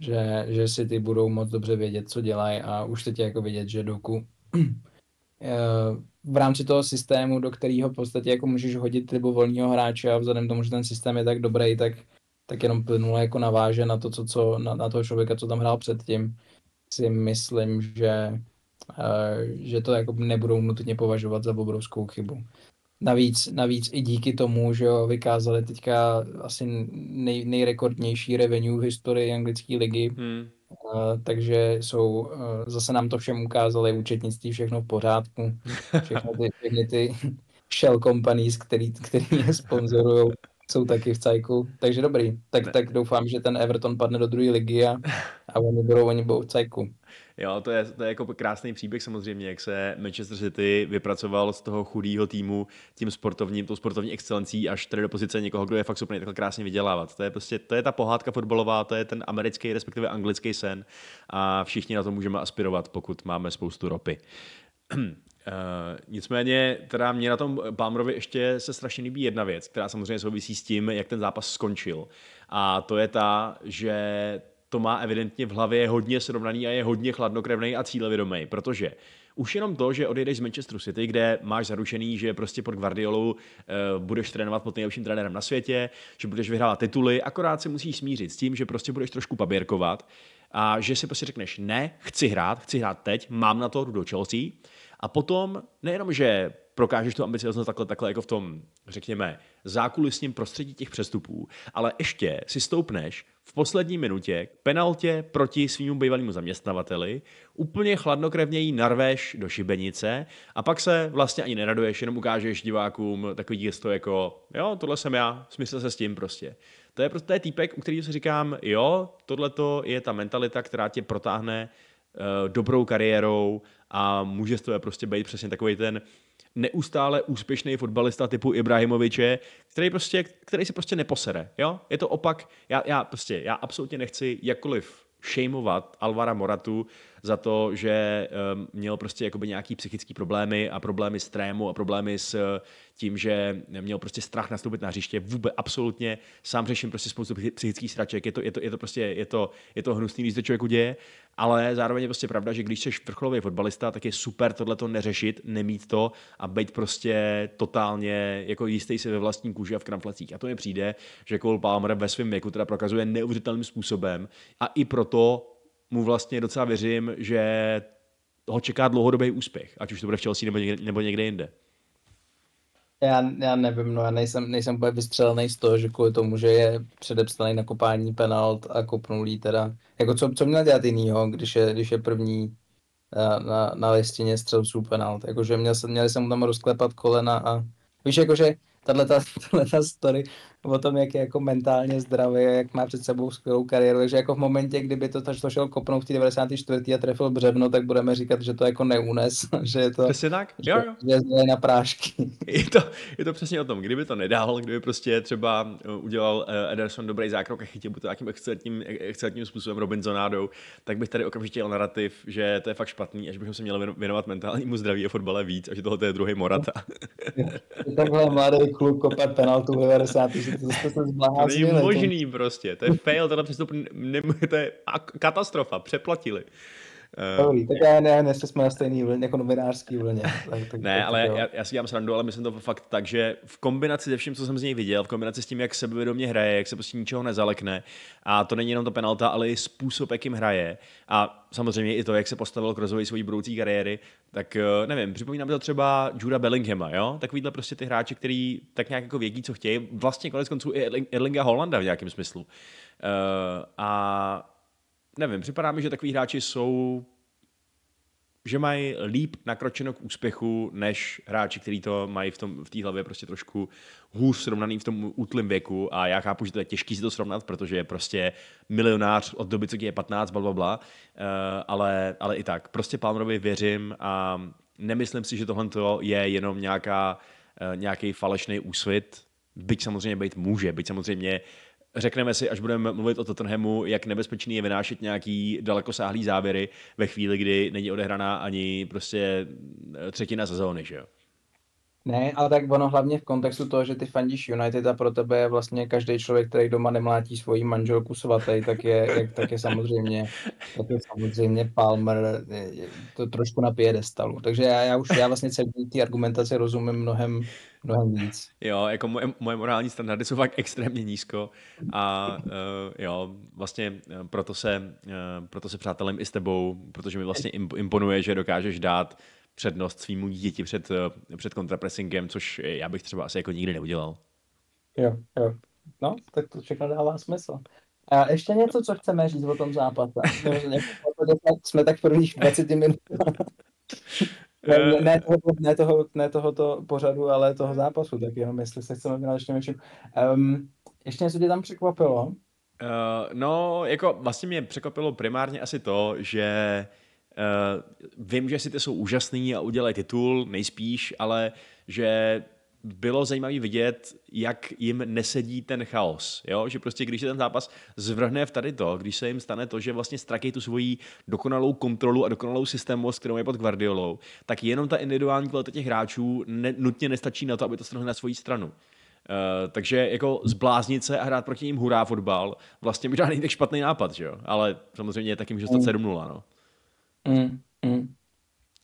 Speaker 2: Že, že si ty budou moc dobře vědět, co dělají a už teď jako vidět, že Doku Eh, v rámci toho systému, do kterého v podstatě jako můžeš hodit libu volného hráče a vzhledem k tomu, že ten systém je tak dobrý, tak, tak jenom plynule jako naváže na to, co, co na, na toho člověka, co tam hrál předtím, si myslím, že, uh, že to jako nebudou nutně považovat za obrovskou chybu. Navíc, navíc i díky tomu, že jo, vykázali teďka asi nej, nejrekordnější revenue v historii anglické ligy, hmm. Takže jsou, uh, zase nám to všem ukázali, účetnictví, všechno v pořádku, všechno ty, všechny ty shell companies, který, který je sponzorují, jsou taky v cajku, takže dobrý. Tak, tak doufám, že ten Everton padne do druhé ligy a, a oni budou, oni budou v cajku.
Speaker 1: Jo, to je, to je jako krásný příběh samozřejmě, jak se Manchester City vypracoval z toho chudého týmu tím sportovním, tou sportovní excelencí až tady do pozice někoho, kdo je fakt schopný takhle krásně vydělávat. To je prostě, to je ta pohádka fotbalová, to je ten americký, respektive anglický sen a všichni na to můžeme aspirovat, pokud máme spoustu ropy. Uh, nicméně, teda mě na tom Palmerovi ještě se strašně líbí jedna věc, která samozřejmě souvisí s tím, jak ten zápas skončil. A to je ta, že to má evidentně v hlavě hodně srovnaný a je hodně chladnokrevný a cílevědomý, protože už jenom to, že odejdeš z Manchesteru City, kde máš zaručený, že prostě pod Guardiolou uh, budeš trénovat pod nejlepším trenérem na světě, že budeš vyhrávat tituly, akorát se musíš smířit s tím, že prostě budeš trošku paběrkovat a že si prostě řekneš, ne, chci hrát, chci hrát teď, mám na to, jdu do Chelsea. A potom nejenom, že prokážeš tu ambicioznost takhle, takhle jako v tom, řekněme, zákulisním prostředí těch přestupů, ale ještě si stoupneš v poslední minutě k penaltě proti svým bývalému zaměstnavateli, úplně chladnokrevně jí narveš do šibenice a pak se vlastně ani neraduješ, jenom ukážeš divákům takový gesto jako jo, tohle jsem já, smysl se s tím prostě. To je prostě týpek, u kterého si říkám, jo, tohle je ta mentalita, která tě protáhne uh, dobrou kariérou a může z toho prostě být přesně takový ten neustále úspěšný fotbalista typu Ibrahimoviče, který, prostě, který se prostě neposere. Jo? Je to opak, já, já prostě, já absolutně nechci jakkoliv šejmovat Alvara Moratu za to, že um, měl prostě jakoby nějaký psychický problémy a problémy s trému a problémy s tím, že měl prostě strach nastoupit na hřiště. Vůbec absolutně sám řeším prostě spoustu psychických sraček. Je to, je to, je to prostě, je to, je to hnusný, když to člověku děje, ale zároveň je prostě pravda, že když jsi vrcholový fotbalista, tak je super tohle to neřešit, nemít to a být prostě totálně jako jistý si ve vlastní kůži a v kramflecích. A to mi přijde, že Cole Palmer ve svém věku teda prokazuje neuvěřitelným způsobem a i proto mu vlastně docela věřím, že ho čeká dlouhodobý úspěch, ať už to bude v Chelsea nebo někde, nebo někde jinde.
Speaker 2: Já, já nevím, no já nejsem, nejsem úplně vystřelený z toho, že kvůli tomu, že je předepsaný na kopání penalt a kopnulý teda. Jako co, co měl dělat jinýho, když je, když je první na, na, na listině střelců penalt. Jakože měl, měli se mu tam rozklepat kolena a víš, jakože tato, tato story o tom, jak je jako mentálně zdravý, jak má před sebou skvělou kariéru. Takže jako v momentě, kdyby to, to šel kopnout v té 94. a trefil břevno, tak budeme říkat, že to jako neunes, že je to,
Speaker 1: přesně tak.
Speaker 2: Že,
Speaker 1: jo, jo.
Speaker 2: že je na prášky.
Speaker 1: Je to, je to přesně o tom, kdyby to nedal, kdyby prostě třeba eh, udělal eh, Ederson dobrý zákrok a chytil by to nějakým excelentním, excelentním způsobem Robinsonádou, tak bych tady okamžitě jel narrativ, že to je fakt špatný, až bychom se měli věnovat mentálnímu zdraví a fotbale víc a že tohle je druhý Morata.
Speaker 2: Takhle mladý kluk kopat penaltu v 90. že to jste se
Speaker 1: zbláznili. To není možný prostě, to je fail, tohle přestup, to je katastrofa, přeplatili.
Speaker 2: Uh, Dobrý, tak já ne, ne, jsme na stejný vlně, jako novinářský vlně. Tak, tak,
Speaker 1: ne, tak, ale já, já, si dělám srandu, ale myslím to fakt tak, že v kombinaci se vším, co jsem z něj viděl, v kombinaci s tím, jak sebevědomě hraje, jak se prostě ničeho nezalekne, a to není jenom to penalta, ale i způsob, jakým hraje, a samozřejmě i to, jak se postavil k rozvoji své budoucí kariéry, tak eh, nevím, připomínám to třeba Juda Bellinghama, jo? Takovýhle prostě ty hráči, který tak nějak jako vědí, co chtějí, vlastně konec konců i Erlinga Hollanda v nějakém smyslu. Uh, a nevím, připadá mi, že takový hráči jsou že mají líp nakročeno k úspěchu, než hráči, kteří to mají v, tom, v té hlavě prostě trošku hůř srovnaný v tom útlém věku. A já chápu, že to je těžký si to srovnat, protože je prostě milionář od doby, co je 15, bla, bla, bla, uh, ale, ale i tak. Prostě Palmerovi věřím a nemyslím si, že tohle je jenom nějaká, uh, nějaký falešný úsvit, byť samozřejmě být může, byť samozřejmě řekneme si, až budeme mluvit o Tottenhamu, jak nebezpečný je vynášet nějaký dalekosáhlý závěry ve chvíli, kdy není odehraná ani prostě třetina sezóny, že jo?
Speaker 2: Ne, ale tak ono hlavně v kontextu toho, že ty fandíš United a pro tebe je vlastně každý člověk, který doma nemlátí svoji manželku svatý, tak je, tak je samozřejmě, tak je samozřejmě Palmer to trošku na piedestalu. Takže já, já už já vlastně celý ty argumentace rozumím mnohem, mnohem víc.
Speaker 1: Jo, jako moje, moje morální standardy jsou fakt extrémně nízko a uh, jo, vlastně uh, proto se, uh, proto se přátelím i s tebou, protože mi vlastně imponuje, že dokážeš dát přednost svýmu dítěti před, před kontrapressingem, což já bych třeba asi jako nikdy neudělal.
Speaker 2: Jo, jo. No, tak to všechno dává smysl. A ještě něco, co chceme říct o tom zápase. jsme tak v prvních 20 minut. ne, ne, toho, ne, toho, ne tohoto pořadu, ale toho zápasu, tak jenom jestli se chceme věnovat ještě něčím. Um, ještě něco tě tam překvapilo? Uh,
Speaker 1: no, jako vlastně mě překvapilo primárně asi to, že Uh, vím, že si ty jsou úžasný a udělají titul, nejspíš, ale že bylo zajímavé vidět, jak jim nesedí ten chaos. Jo? Že prostě, když se ten zápas zvrhne v tady to, když se jim stane to, že vlastně ztratí tu svoji dokonalou kontrolu a dokonalou systémovost, kterou je pod Guardiolou, tak jenom ta individuální kvalita těch hráčů ne, nutně nestačí na to, aby to strhli na svoji stranu. Uh, takže jako zbláznit se a hrát proti ním hurá fotbal vlastně možná není tak špatný nápad, že jo? ale samozřejmě taky může stát 7-0. No.
Speaker 2: Mm, mm.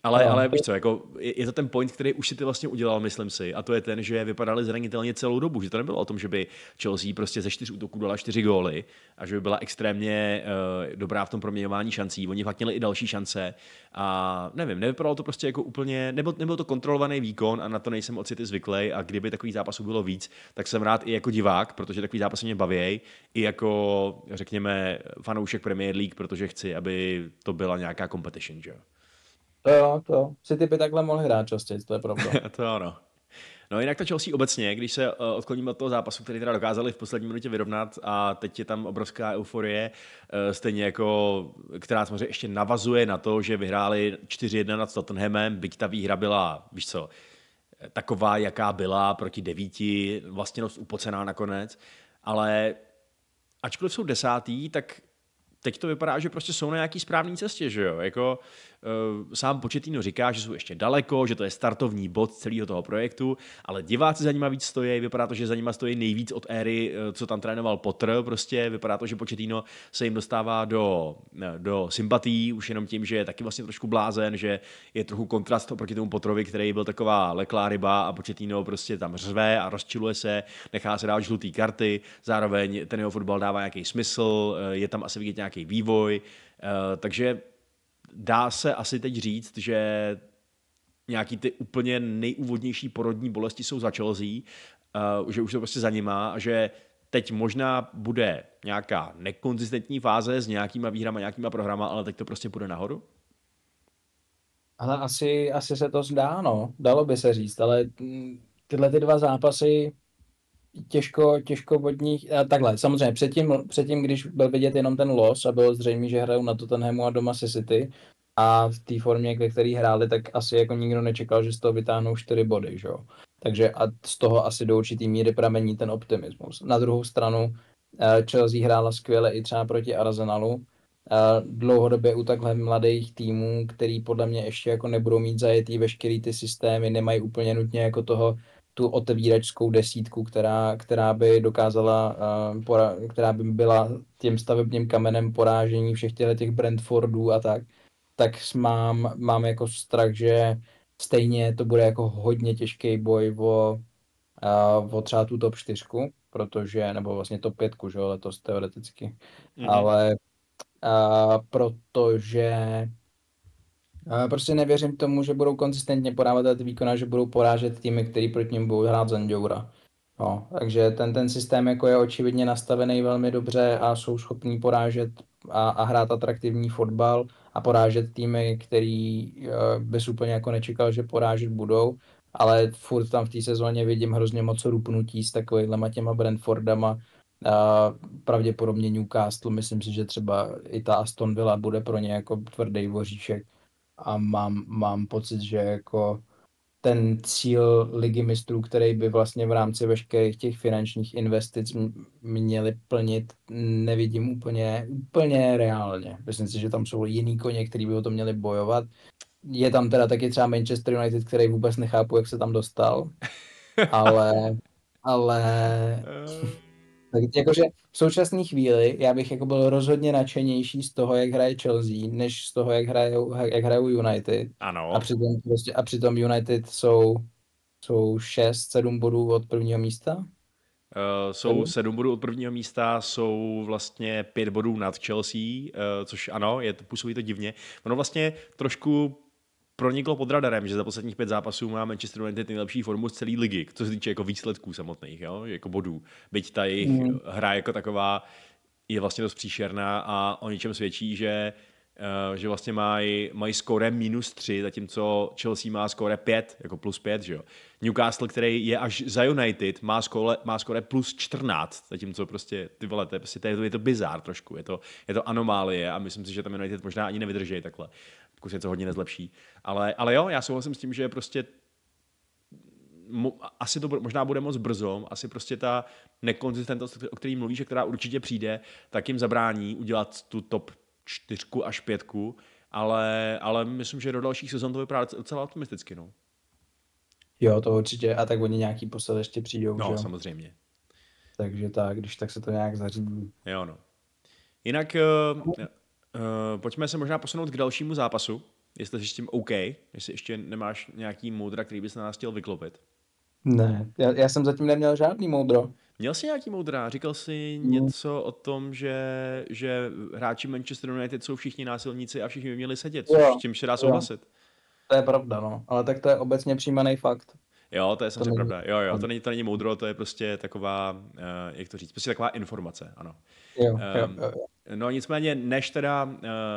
Speaker 1: Ale, no, ale víš co, jako, je, je to ten point, který už si ty vlastně udělal, myslím si, a to je ten, že vypadali zranitelně celou dobu, že to nebylo o tom, že by Chelsea prostě ze čtyř útoků dala čtyři góly a že by byla extrémně uh, dobrá v tom proměňování šancí. Oni fakt měli i další šance a nevím, nevypadalo to prostě jako úplně, nebyl, nebyl to kontrolovaný výkon a na to nejsem od City zvyklý a kdyby takový zápasů bylo víc, tak jsem rád i jako divák, protože takový zápasy mě baví, i jako, řekněme, fanoušek Premier League, protože chci, aby to byla nějaká competition, že jo.
Speaker 2: To jo, to. Si typy takhle mohli hrát častěji, to je pravda.
Speaker 1: to ano. No jinak to Chelsea obecně, když se uh, odkloníme od toho zápasu, který teda dokázali v poslední minutě vyrovnat a teď je tam obrovská euforie, uh, stejně jako, která samozřejmě ještě navazuje na to, že vyhráli 4-1 nad Tottenhamem, byť ta výhra byla, víš co, taková, jaká byla, proti devíti, vlastně dost upocená nakonec, ale ačkoliv jsou desátý, tak teď to vypadá, že prostě jsou na nějaký správné cestě, že jo, jako sám Početino říká, že jsou ještě daleko, že to je startovní bod celého toho projektu, ale diváci za nima víc stojí, vypadá to, že za nima stojí nejvíc od éry, uh, co tam trénoval Potter, prostě vypadá to, že Početino se jim dostává do, do sympatí, už jenom tím, že je taky vlastně trošku blázen, že je trochu kontrast oproti tomu Potterovi, který byl taková leklá ryba a Početino prostě tam řve a rozčiluje se, nechá se dát žluté karty, zároveň ten jeho fotbal dává nějaký smysl, je tam asi vidět nějaký vývoj, takže dá se asi teď říct, že nějaký ty úplně nejúvodnější porodní bolesti jsou za Chelsea, uh, že už to prostě za nima a že teď možná bude nějaká nekonzistentní fáze s nějakýma výhrama, nějakýma programa, ale teď to prostě půjde nahoru?
Speaker 2: Ale asi, asi se to zdá, no. Dalo by se říct, ale tyhle ty dva zápasy těžko, těžko od nich, a takhle, samozřejmě předtím, předtím, když byl vidět jenom ten los a bylo zřejmé, že hrajou na Tottenhamu a doma se City a v té formě, ve které hráli, tak asi jako nikdo nečekal, že z toho vytáhnou čtyři body, že jo. Takže a z toho asi do určitý míry pramení ten optimismus. Na druhou stranu eh, Chelsea hrála skvěle i třeba proti Arsenalu, dlouhodobě u takhle mladých týmů, který podle mě ještě jako nebudou mít zajetý veškerý ty systémy, nemají úplně nutně jako toho tu otevíračskou desítku, která, která by dokázala, uh, pora, která by byla tím stavebním kamenem porážení všech těchto těch Brentfordů a tak, tak mám, mám jako strach, že stejně to bude jako hodně těžký boj o, uh, o třeba tu top 4, protože, nebo vlastně top 5, že letos teoreticky, mm-hmm. ale uh, protože prostě nevěřím tomu, že budou konzistentně podávat ty výkony, že budou porážet týmy, který proti ním budou hrát Zanjoura. No, takže ten, ten systém jako je očividně nastavený velmi dobře a jsou schopní porážet a, a hrát atraktivní fotbal a porážet týmy, který uh, bys úplně jako nečekal, že porážet budou, ale furt tam v té sezóně vidím hrozně moc rupnutí s takovýhlema těma Brentfordama, a pravděpodobně Newcastle, myslím si, že třeba i ta Aston Villa bude pro ně jako tvrdý voříšek a mám, mám pocit, že jako ten cíl ligy mistrů, který by vlastně v rámci veškerých těch finančních investic měli plnit, nevidím úplně, úplně reálně. Myslím si, že tam jsou jiný koně, který by o to měli bojovat. Je tam teda taky třeba Manchester United, který vůbec nechápu, jak se tam dostal, ale, ale tak jakože v současné chvíli já bych jako byl rozhodně nadšenější z toho, jak hraje Chelsea, než z toho, jak hrajou, jak hrajou United.
Speaker 1: Ano.
Speaker 2: A přitom, prostě, a přitom United jsou, jsou 6-7 bodů od prvního místa.
Speaker 1: Uh, jsou sedm bodů od prvního místa, jsou vlastně pět bodů nad Chelsea, uh, což ano, je, působí to divně. Ono vlastně trošku proniklo pod radarem, že za posledních pět zápasů má Manchester United nejlepší formu z celé ligy, co se týče jako výsledků samotných, jo? jako bodů. Byť ta jejich mm. hra jako taková je vlastně dost příšerná a o něčem svědčí, že že vlastně mají maj skóre minus 3, zatímco Chelsea má skóre 5, jako plus 5, že jo. Newcastle, který je až za United, má skóre, má skóre plus 14, zatímco prostě ty vole, to je, prostě, to je, to, je to bizár trošku, je to, je to anomálie a myslím si, že tam United možná ani nevydrží takhle pokud se to hodně nezlepší. Ale, ale jo, já souhlasím s tím, že prostě asi to možná bude moc brzo, asi prostě ta nekonzistentnost, o který mluvíš, která určitě přijde, tak jim zabrání udělat tu top čtyřku až pětku, ale, ale myslím, že do dalších sezon to vypadá docela optimisticky. No.
Speaker 2: Jo, to určitě. A tak oni nějaký posel ještě přijdou.
Speaker 1: No,
Speaker 2: že?
Speaker 1: samozřejmě.
Speaker 2: Takže tak, když tak se to nějak zařídí.
Speaker 1: Jo, no. Jinak uh, Uh, pojďme se možná posunout k dalšímu zápasu, jestli jsi s tím OK, jestli ještě nemáš nějaký moudra, který bys na nás chtěl vyklopit.
Speaker 2: Ne, já, já jsem zatím neměl žádný moudro.
Speaker 1: Měl jsi nějaký moudra? Říkal jsi no. něco o tom, že, že hráči Manchester United jsou všichni násilníci a všichni by měli sedět, což s tím se dá souhlasit. Jo.
Speaker 2: To je pravda, no. Ale tak to je obecně přijímaný fakt.
Speaker 1: Jo, to je samozřejmě pravda. Jo, jo, to není, to není moudro, to je prostě taková, uh, jak to říct, prostě taková informace, ano.
Speaker 2: Jo, um, jo, jo, jo.
Speaker 1: No nicméně, než teda, uh,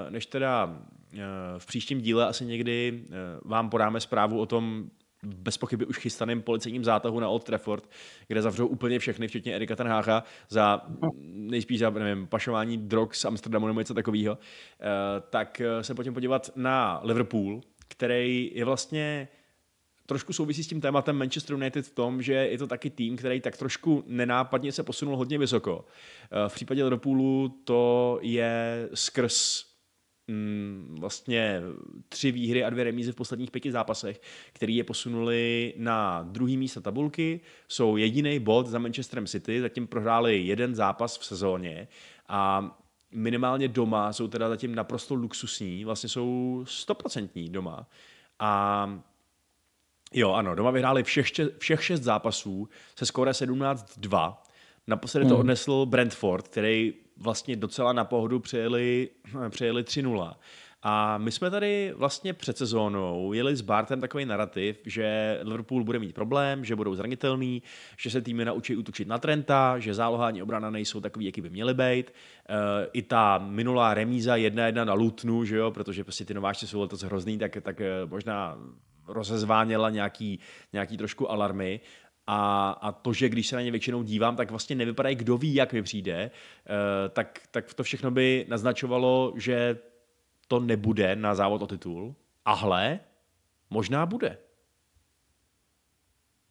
Speaker 1: než teda uh, v příštím díle asi někdy uh, vám podáme zprávu o tom, bez pochyby už chystaném policejním zátahu na Old Trafford, kde zavřou úplně všechny, včetně Erika Tenhácha, za nejspíš za nevím, pašování drog z Amsterdamu nebo něco takového, tak se pojďme podívat na Liverpool, který je vlastně trošku souvisí s tím tématem Manchester United v tom, že je to taky tým, který tak trošku nenápadně se posunul hodně vysoko. Eh, v případě Liverpoolu to je skrz mm, vlastně tři výhry a dvě remízy v posledních pěti zápasech, který je posunuli na druhý místo tabulky, jsou jediný bod za Manchesterem City, zatím prohráli jeden zápas v sezóně a minimálně doma jsou teda zatím naprosto luxusní, vlastně jsou stoprocentní doma a Jo, ano, doma vyhráli všech, všech šest zápasů se skóre 17-2. Naposledy hmm. to odnesl Brentford, který vlastně docela na pohodu přejeli, přejeli 3-0. A my jsme tady vlastně před sezónou jeli s Bartem takový narrativ, že Liverpool bude mít problém, že budou zranitelný, že se týmy naučí útočit na Trenta, že záloha ani obrana nejsou takový, jaký by měly být. E, I ta minulá remíza 1-1 na Lutnu, že jo, protože prostě ty nováčci jsou letos hrozný, tak, tak eh, možná rozezváněla nějaký, nějaký trošku alarmy. A, a to, že když se na ně většinou dívám, tak vlastně nevypadají, kdo ví, jak mi přijde, uh, tak, tak to všechno by naznačovalo, že to nebude na závod o titul, ahle možná bude.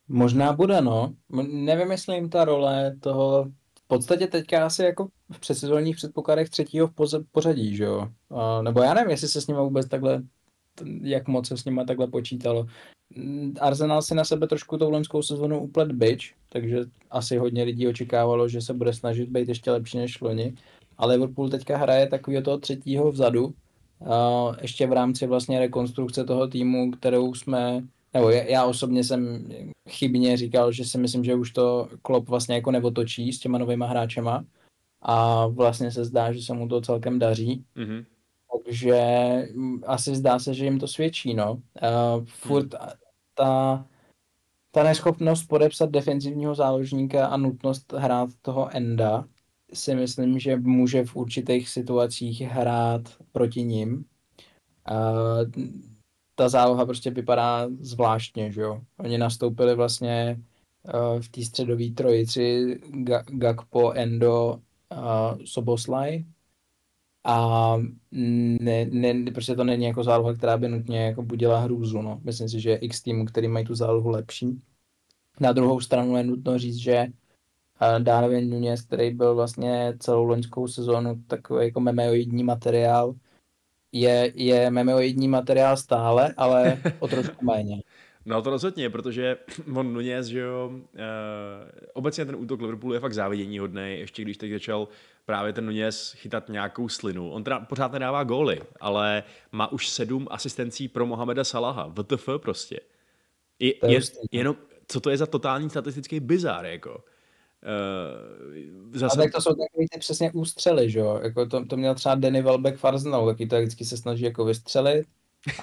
Speaker 2: Možná bude, no. Nevím, jestli jim ta role toho v podstatě teďka asi jako v předsezónních předpokladech třetího v pořadí, že jo? Nebo já nevím, jestli se s nimi vůbec takhle, jak moc se s nimi takhle počítalo. Arsenal si na sebe trošku tou loňskou sezónu uplet byč, takže asi hodně lidí očekávalo, že se bude snažit být ještě lepší než loni. Ale Liverpool teďka hraje takového toho třetího vzadu, uh, ještě v rámci vlastně rekonstrukce toho týmu, kterou jsme nebo já osobně jsem chybně říkal, že si myslím, že už to Klopp vlastně jako nevotočí s těma novýma hráčema a vlastně se zdá, že se mu to celkem daří. Mm-hmm. Takže mm, asi zdá se, že jim to svědčí, no. Uh, furt mm. ta, ta neschopnost podepsat defenzivního záložníka a nutnost hrát toho enda si myslím, že může v určitých situacích hrát proti ním. Uh, ta záloha prostě vypadá zvláštně, že jo. Oni nastoupili vlastně uh, v té středové trojici Gakpo, Endo, uh, Soboslaj a ne, ne, prostě to není jako záloha, která by nutně jako budila hrůzu, no. Myslím si, že je x týmů, který mají tu zálohu lepší. Na druhou stranu je nutno říct, že uh, Darwin Nunes, který byl vlastně celou loňskou sezónu takový jako memeoidní materiál, je, je memeoidní materiál stále, ale o trošku méně.
Speaker 1: No to rozhodně, protože on Nunez, že jo, uh, obecně ten útok Liverpoolu je fakt závidění hodný, ještě když teď začal právě ten Nunez chytat nějakou slinu. On teda pořád nedává góly, ale má už sedm asistencí pro Mohameda Salaha, VTF prostě. Je, je, je, jenom, co to je za totální statistický bizár, jako.
Speaker 2: Uh, zase... A tak to jsou takový ty přesně ústřely, že jo? Jako to, to měl třeba Danny Welbeck Farznal, taky to vždycky se snaží jako vystřelit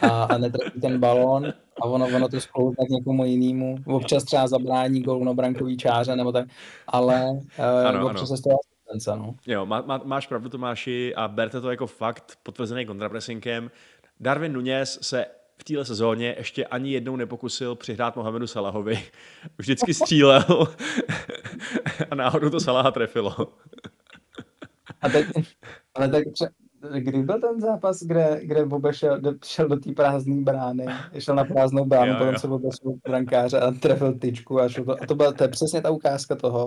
Speaker 2: a, a netrefí ten balón a ono, ono to spolu tak někomu jinému. Občas třeba zabrání golu na brankový čáře nebo tak, ale uh, ano, občas ano. se z toho asistence, no.
Speaker 1: Jo, má, má, máš pravdu Tomáši a berte to jako fakt potvrzený kontrapressinkem. Darwin Nunez se v téhle sezóně ještě ani jednou nepokusil přihrát Mohamedu Salahovi. Vždycky střílel a náhodou to Salaha trefilo.
Speaker 2: A teď, ale tak kdy byl ten zápas, kde, kde Bobe šel, šel do té prázdné brány, šel na prázdnou bránu, jo, potom jo. se Bobe šel brankáře a trefil tyčku a, šel to, a to, byla, to je přesně ta ukázka toho,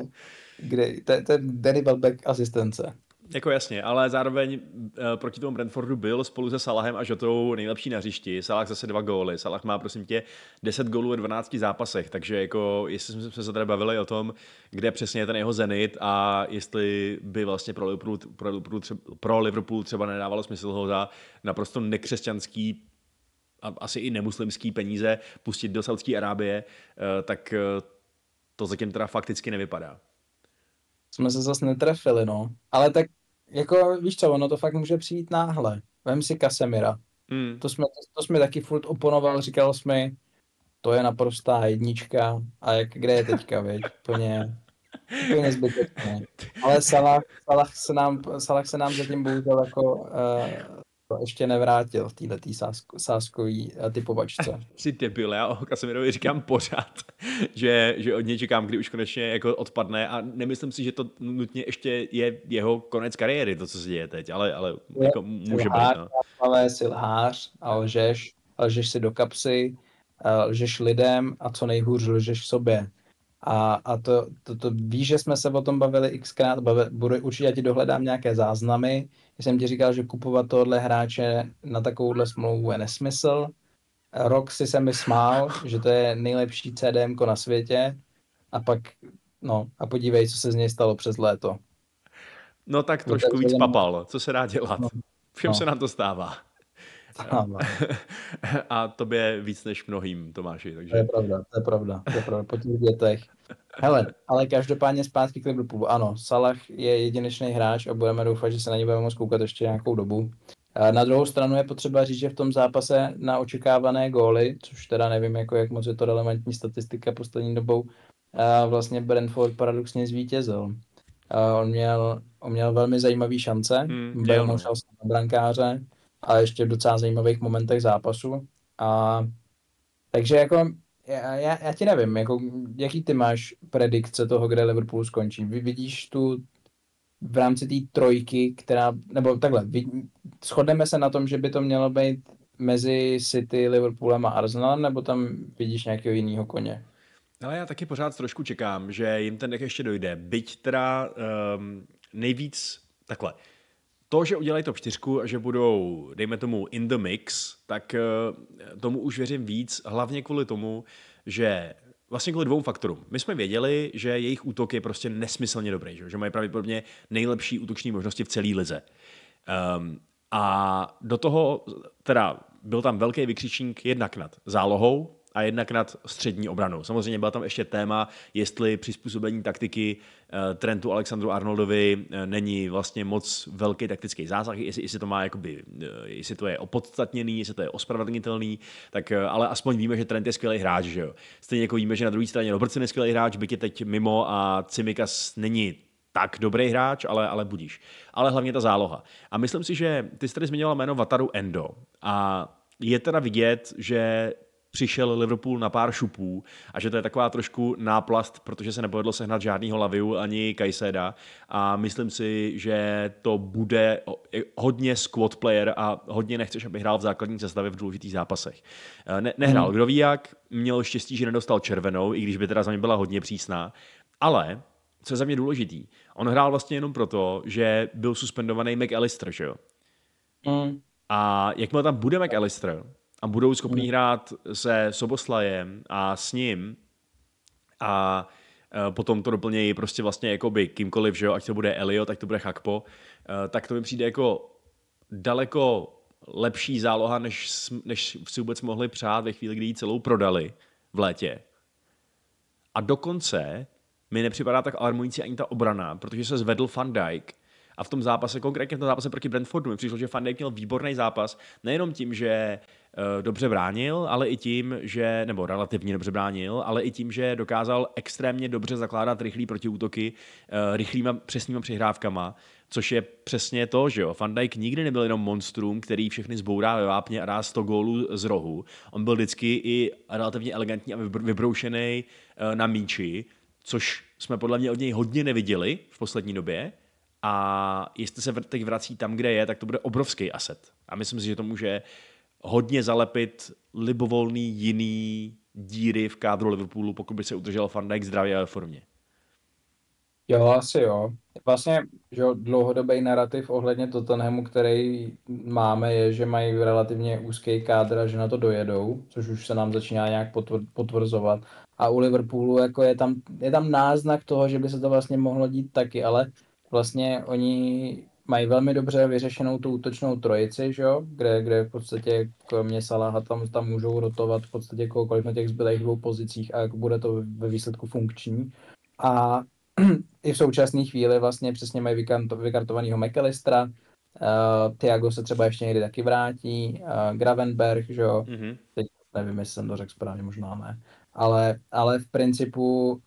Speaker 2: kdy, to, to je Danny Welbeck asistence.
Speaker 1: Jako jasně, ale zároveň uh, proti tomu Brentfordu byl spolu se Salahem a Žotou nejlepší na hřišti. Salah zase dva góly. Salah má prosím tě 10 gólů ve 12 zápasech, takže jako jestli jsme se tady bavili o tom, kde přesně je ten jeho zenit a jestli by vlastně pro Liverpool, pro Liverpool, třeba, pro Liverpool třeba nedávalo smysl ho za naprosto nekřesťanský a asi i nemuslimský peníze pustit do Saudské Arábie, uh, tak uh, to zatím teda fakticky nevypadá
Speaker 2: jsme se zase netrefili, no. Ale tak, jako, víš co, ono to fakt může přijít náhle. Vem si Kasemira. Hmm. To, jsme, to, jsme taky furt oponoval, říkal jsme, to je naprostá jednička a jak, kde je teďka, věď, úplně, úplně zbytečné. Ale Salah, Salah, se nám, Salah se nám zatím bohužel jako uh, to ještě nevrátil v této sásko, sáskový eh, typovačce.
Speaker 1: Jsi debil, já o Kasemirovi říkám pořád, že, že od něj čekám, kdy už konečně jako odpadne a nemyslím si, že to nutně ještě je jeho konec kariéry, to, co se děje teď, ale, ale je, jako může
Speaker 2: lhář,
Speaker 1: být. No.
Speaker 2: Ale jsi lhář a lžeš, lžeš si do kapsy, a lžeš lidem a co nejhůř lžeš sobě. A, a to, to, to víš, že jsme se o tom bavili xkrát, bavili, budu, určitě já ti dohledám nějaké záznamy, jsem ti říkal, že kupovat tohle hráče na takovouhle smlouvu je nesmysl. Rok si se mi smál, že to je nejlepší CDM na světě a pak, no a podívej, co se z něj stalo přes léto.
Speaker 1: No tak trošku víc papal, co se dá dělat. No, Všem no. se nám to stává.
Speaker 2: Ano.
Speaker 1: A tobě víc než mnohým, Tomáši. Takže...
Speaker 2: To je pravda, to je pravda, to je pravda, po těch dětech. Hele, ale každopádně zpátky k Liverpoolu. Ano, Salah je jedinečný hráč a budeme doufat, že se na něj budeme moct koukat ještě nějakou dobu. Na druhou stranu je potřeba říct, že v tom zápase na očekávané góly, což teda nevím, jako jak moc je to relevantní statistika poslední dobou, vlastně Brentford paradoxně zvítězil. On měl, on měl velmi zajímavý šance, hmm, byl no. šel na brankáře, a ještě v docela zajímavých momentech zápasu. A, takže jako já, já, já ti nevím, jako, jaký ty máš predikce toho, kde Liverpool skončí? Vy vidíš tu v rámci té trojky, která, nebo takhle, vid, shodneme se na tom, že by to mělo být mezi City, Liverpoolem a Arsenalem, nebo tam vidíš nějakého jiného koně?
Speaker 1: Ale já taky pořád trošku čekám, že jim ten dech ještě dojde. Byť teda um, nejvíc takhle. To, že udělají top 4 a že budou, dejme tomu, in the mix, tak uh, tomu už věřím víc, hlavně kvůli tomu, že vlastně kvůli dvou faktorům. My jsme věděli, že jejich útok je prostě nesmyslně dobrý, že, že mají pravděpodobně nejlepší útoční možnosti v celé lize. Um, a do toho teda byl tam velký vykřičník jednak nad zálohou, a jednak nad střední obranou. Samozřejmě byla tam ještě téma, jestli přizpůsobení taktiky uh, Trentu Alexandru Arnoldovi uh, není vlastně moc velký taktický zásah, jestli, jestli to má jakoby, uh, jestli to je opodstatněný, jestli to je ospravedlnitelný, tak ale aspoň víme, že Trent je skvělý hráč, že jo. Stejně jako víme, že na druhé straně Robertson je skvělý hráč, byť je teď mimo a Cimikas není tak dobrý hráč, ale, ale budíš. Ale hlavně ta záloha. A myslím si, že ty jsi tady zmiňovala jméno Vataru Endo. A je teda vidět, že přišel Liverpool na pár šupů a že to je taková trošku náplast, protože se nepovedlo sehnat žádnýho Laviu ani Kajseda a myslím si, že to bude hodně squad player a hodně nechceš, aby hrál v základní sestavě v důležitých zápasech. Eh, ne, nehrál hmm. kdo ví jak, měl štěstí, že nedostal červenou, i když by teda za mě byla hodně přísná, ale co je za mě důležitý, on hrál vlastně jenom proto, že byl suspendovaný McAllister, že jo? Mm. A jakmile tam bude McAllister, a budou schopní mm. hrát se Soboslajem a s ním a e, potom to doplnějí prostě vlastně jakoby kýmkoliv, že jo, ať to bude Elio, tak to bude Hakpo, e, tak to mi přijde jako daleko lepší záloha, než, než si vůbec mohli přát ve chvíli, kdy ji celou prodali v létě. A dokonce mi nepřipadá tak alarmující ani ta obrana, protože se zvedl Van Dijk a v tom zápase, konkrétně v tom zápase proti Brentfordu, mi přišlo, že Van Dijk měl výborný zápas, nejenom tím, že Eh, dobře bránil, ale i tím, že, nebo relativně dobře bránil, ale i tím, že dokázal extrémně dobře zakládat rychlý protiútoky eh, rychlýma přesnýma přihrávkama, což je přesně to, že jo. Van Dijk nikdy nebyl jenom monstrum, který všechny zbourá ve vápně a dá 100 gólů z rohu. On byl vždycky i relativně elegantní a vybroušený eh, na míči, což jsme podle mě od něj hodně neviděli v poslední době. A jestli se teď vrací tam, kde je, tak to bude obrovský aset. A myslím si, že to může hodně zalepit libovolný jiný díry v kádru Liverpoolu, pokud by se udržel Van Dijk zdravě a formě.
Speaker 2: Jo, asi jo. Vlastně, že jo, dlouhodobý narrativ ohledně Tottenhamu, který máme, je, že mají relativně úzký kádr a že na to dojedou, což už se nám začíná nějak potvrzovat. A u Liverpoolu jako je tam, je tam náznak toho, že by se to vlastně mohlo dít taky, ale vlastně oni mají velmi dobře vyřešenou tu útočnou trojici, že jo? Kde, kde v podstatě kromě Salaha tam, tam můžou rotovat v podstatě kohokoliv na těch zbylých dvou pozicích a bude to ve výsledku funkční. A i v současné chvíli vlastně přesně mají vykartovaného McAllistera, uh, Thiago se třeba ještě někdy taky vrátí, uh, Gravenberg, že jo, mm-hmm. teď nevím, jestli jsem to řekl správně, možná ne, ale, ale v principu uh,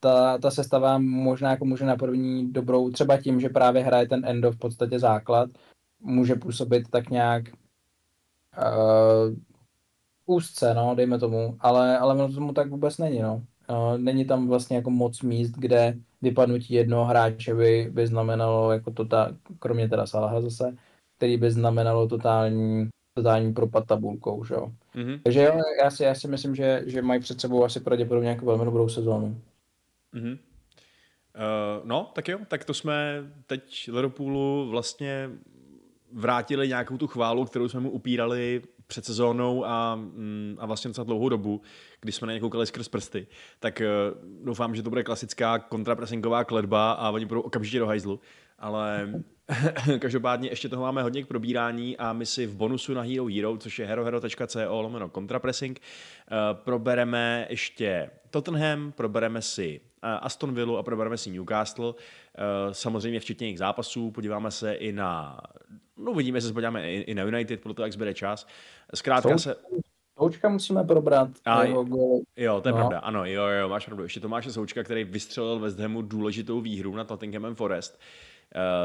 Speaker 2: ta, ta sestava možná jako může na první dobrou, třeba tím, že právě hraje ten Endo v podstatě základ, může působit tak nějak uh, úzce, no, dejme tomu, ale, ale ono tomu tak vůbec není, no. Uh, není tam vlastně jako moc míst, kde vypadnutí jednoho hráče by, by znamenalo jako to ta, kromě teda Salaha zase, který by znamenalo totální, totální propad tabulkou, že jo. Mm-hmm. Takže jo, já si, já si myslím, že, že mají před sebou asi pravděpodobně jako velmi dobrou sezónu.
Speaker 1: Mm-hmm. Uh, no, tak jo, tak to jsme teď Liverpoolu vlastně vrátili nějakou tu chválu, kterou jsme mu upírali před sezónou a, mm, a vlastně za dlouhou dobu, když jsme na ně koukali skrz prsty. Tak uh, doufám, že to bude klasická kontrapresingová kledba a oni budou okamžitě do hajzlu. Ale každopádně ještě toho máme hodně k probírání a my si v bonusu na Hero Hero, což je herohero.co lomeno kontrapressing, uh, probereme ještě Tottenham, probereme si Aston Villa a probereme si Newcastle, eh, samozřejmě včetně jejich zápasů, podíváme se i na, no jestli se podíváme i, na United, toho, jak zbyde čas. Zkrátka se...
Speaker 2: Součka musíme probrat.
Speaker 1: A, jo, to je no. pravda, ano, jo, jo, máš pravdu. Ještě Tomáš Součka, který vystřelil West Hamu důležitou výhru na Tottenhamem Forest. Uh,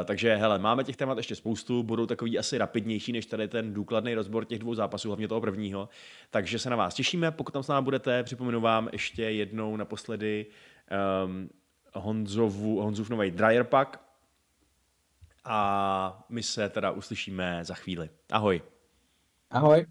Speaker 1: takže hele, máme těch témat ještě spoustu, budou takový asi rapidnější než tady ten důkladný rozbor těch dvou zápasů, hlavně toho prvního. Takže se na vás těšíme, pokud tam s námi budete, připomenu vám ještě jednou naposledy um, Honzovu, Honzův nový dryer pack a my se teda uslyšíme za chvíli. Ahoj.
Speaker 2: Ahoj.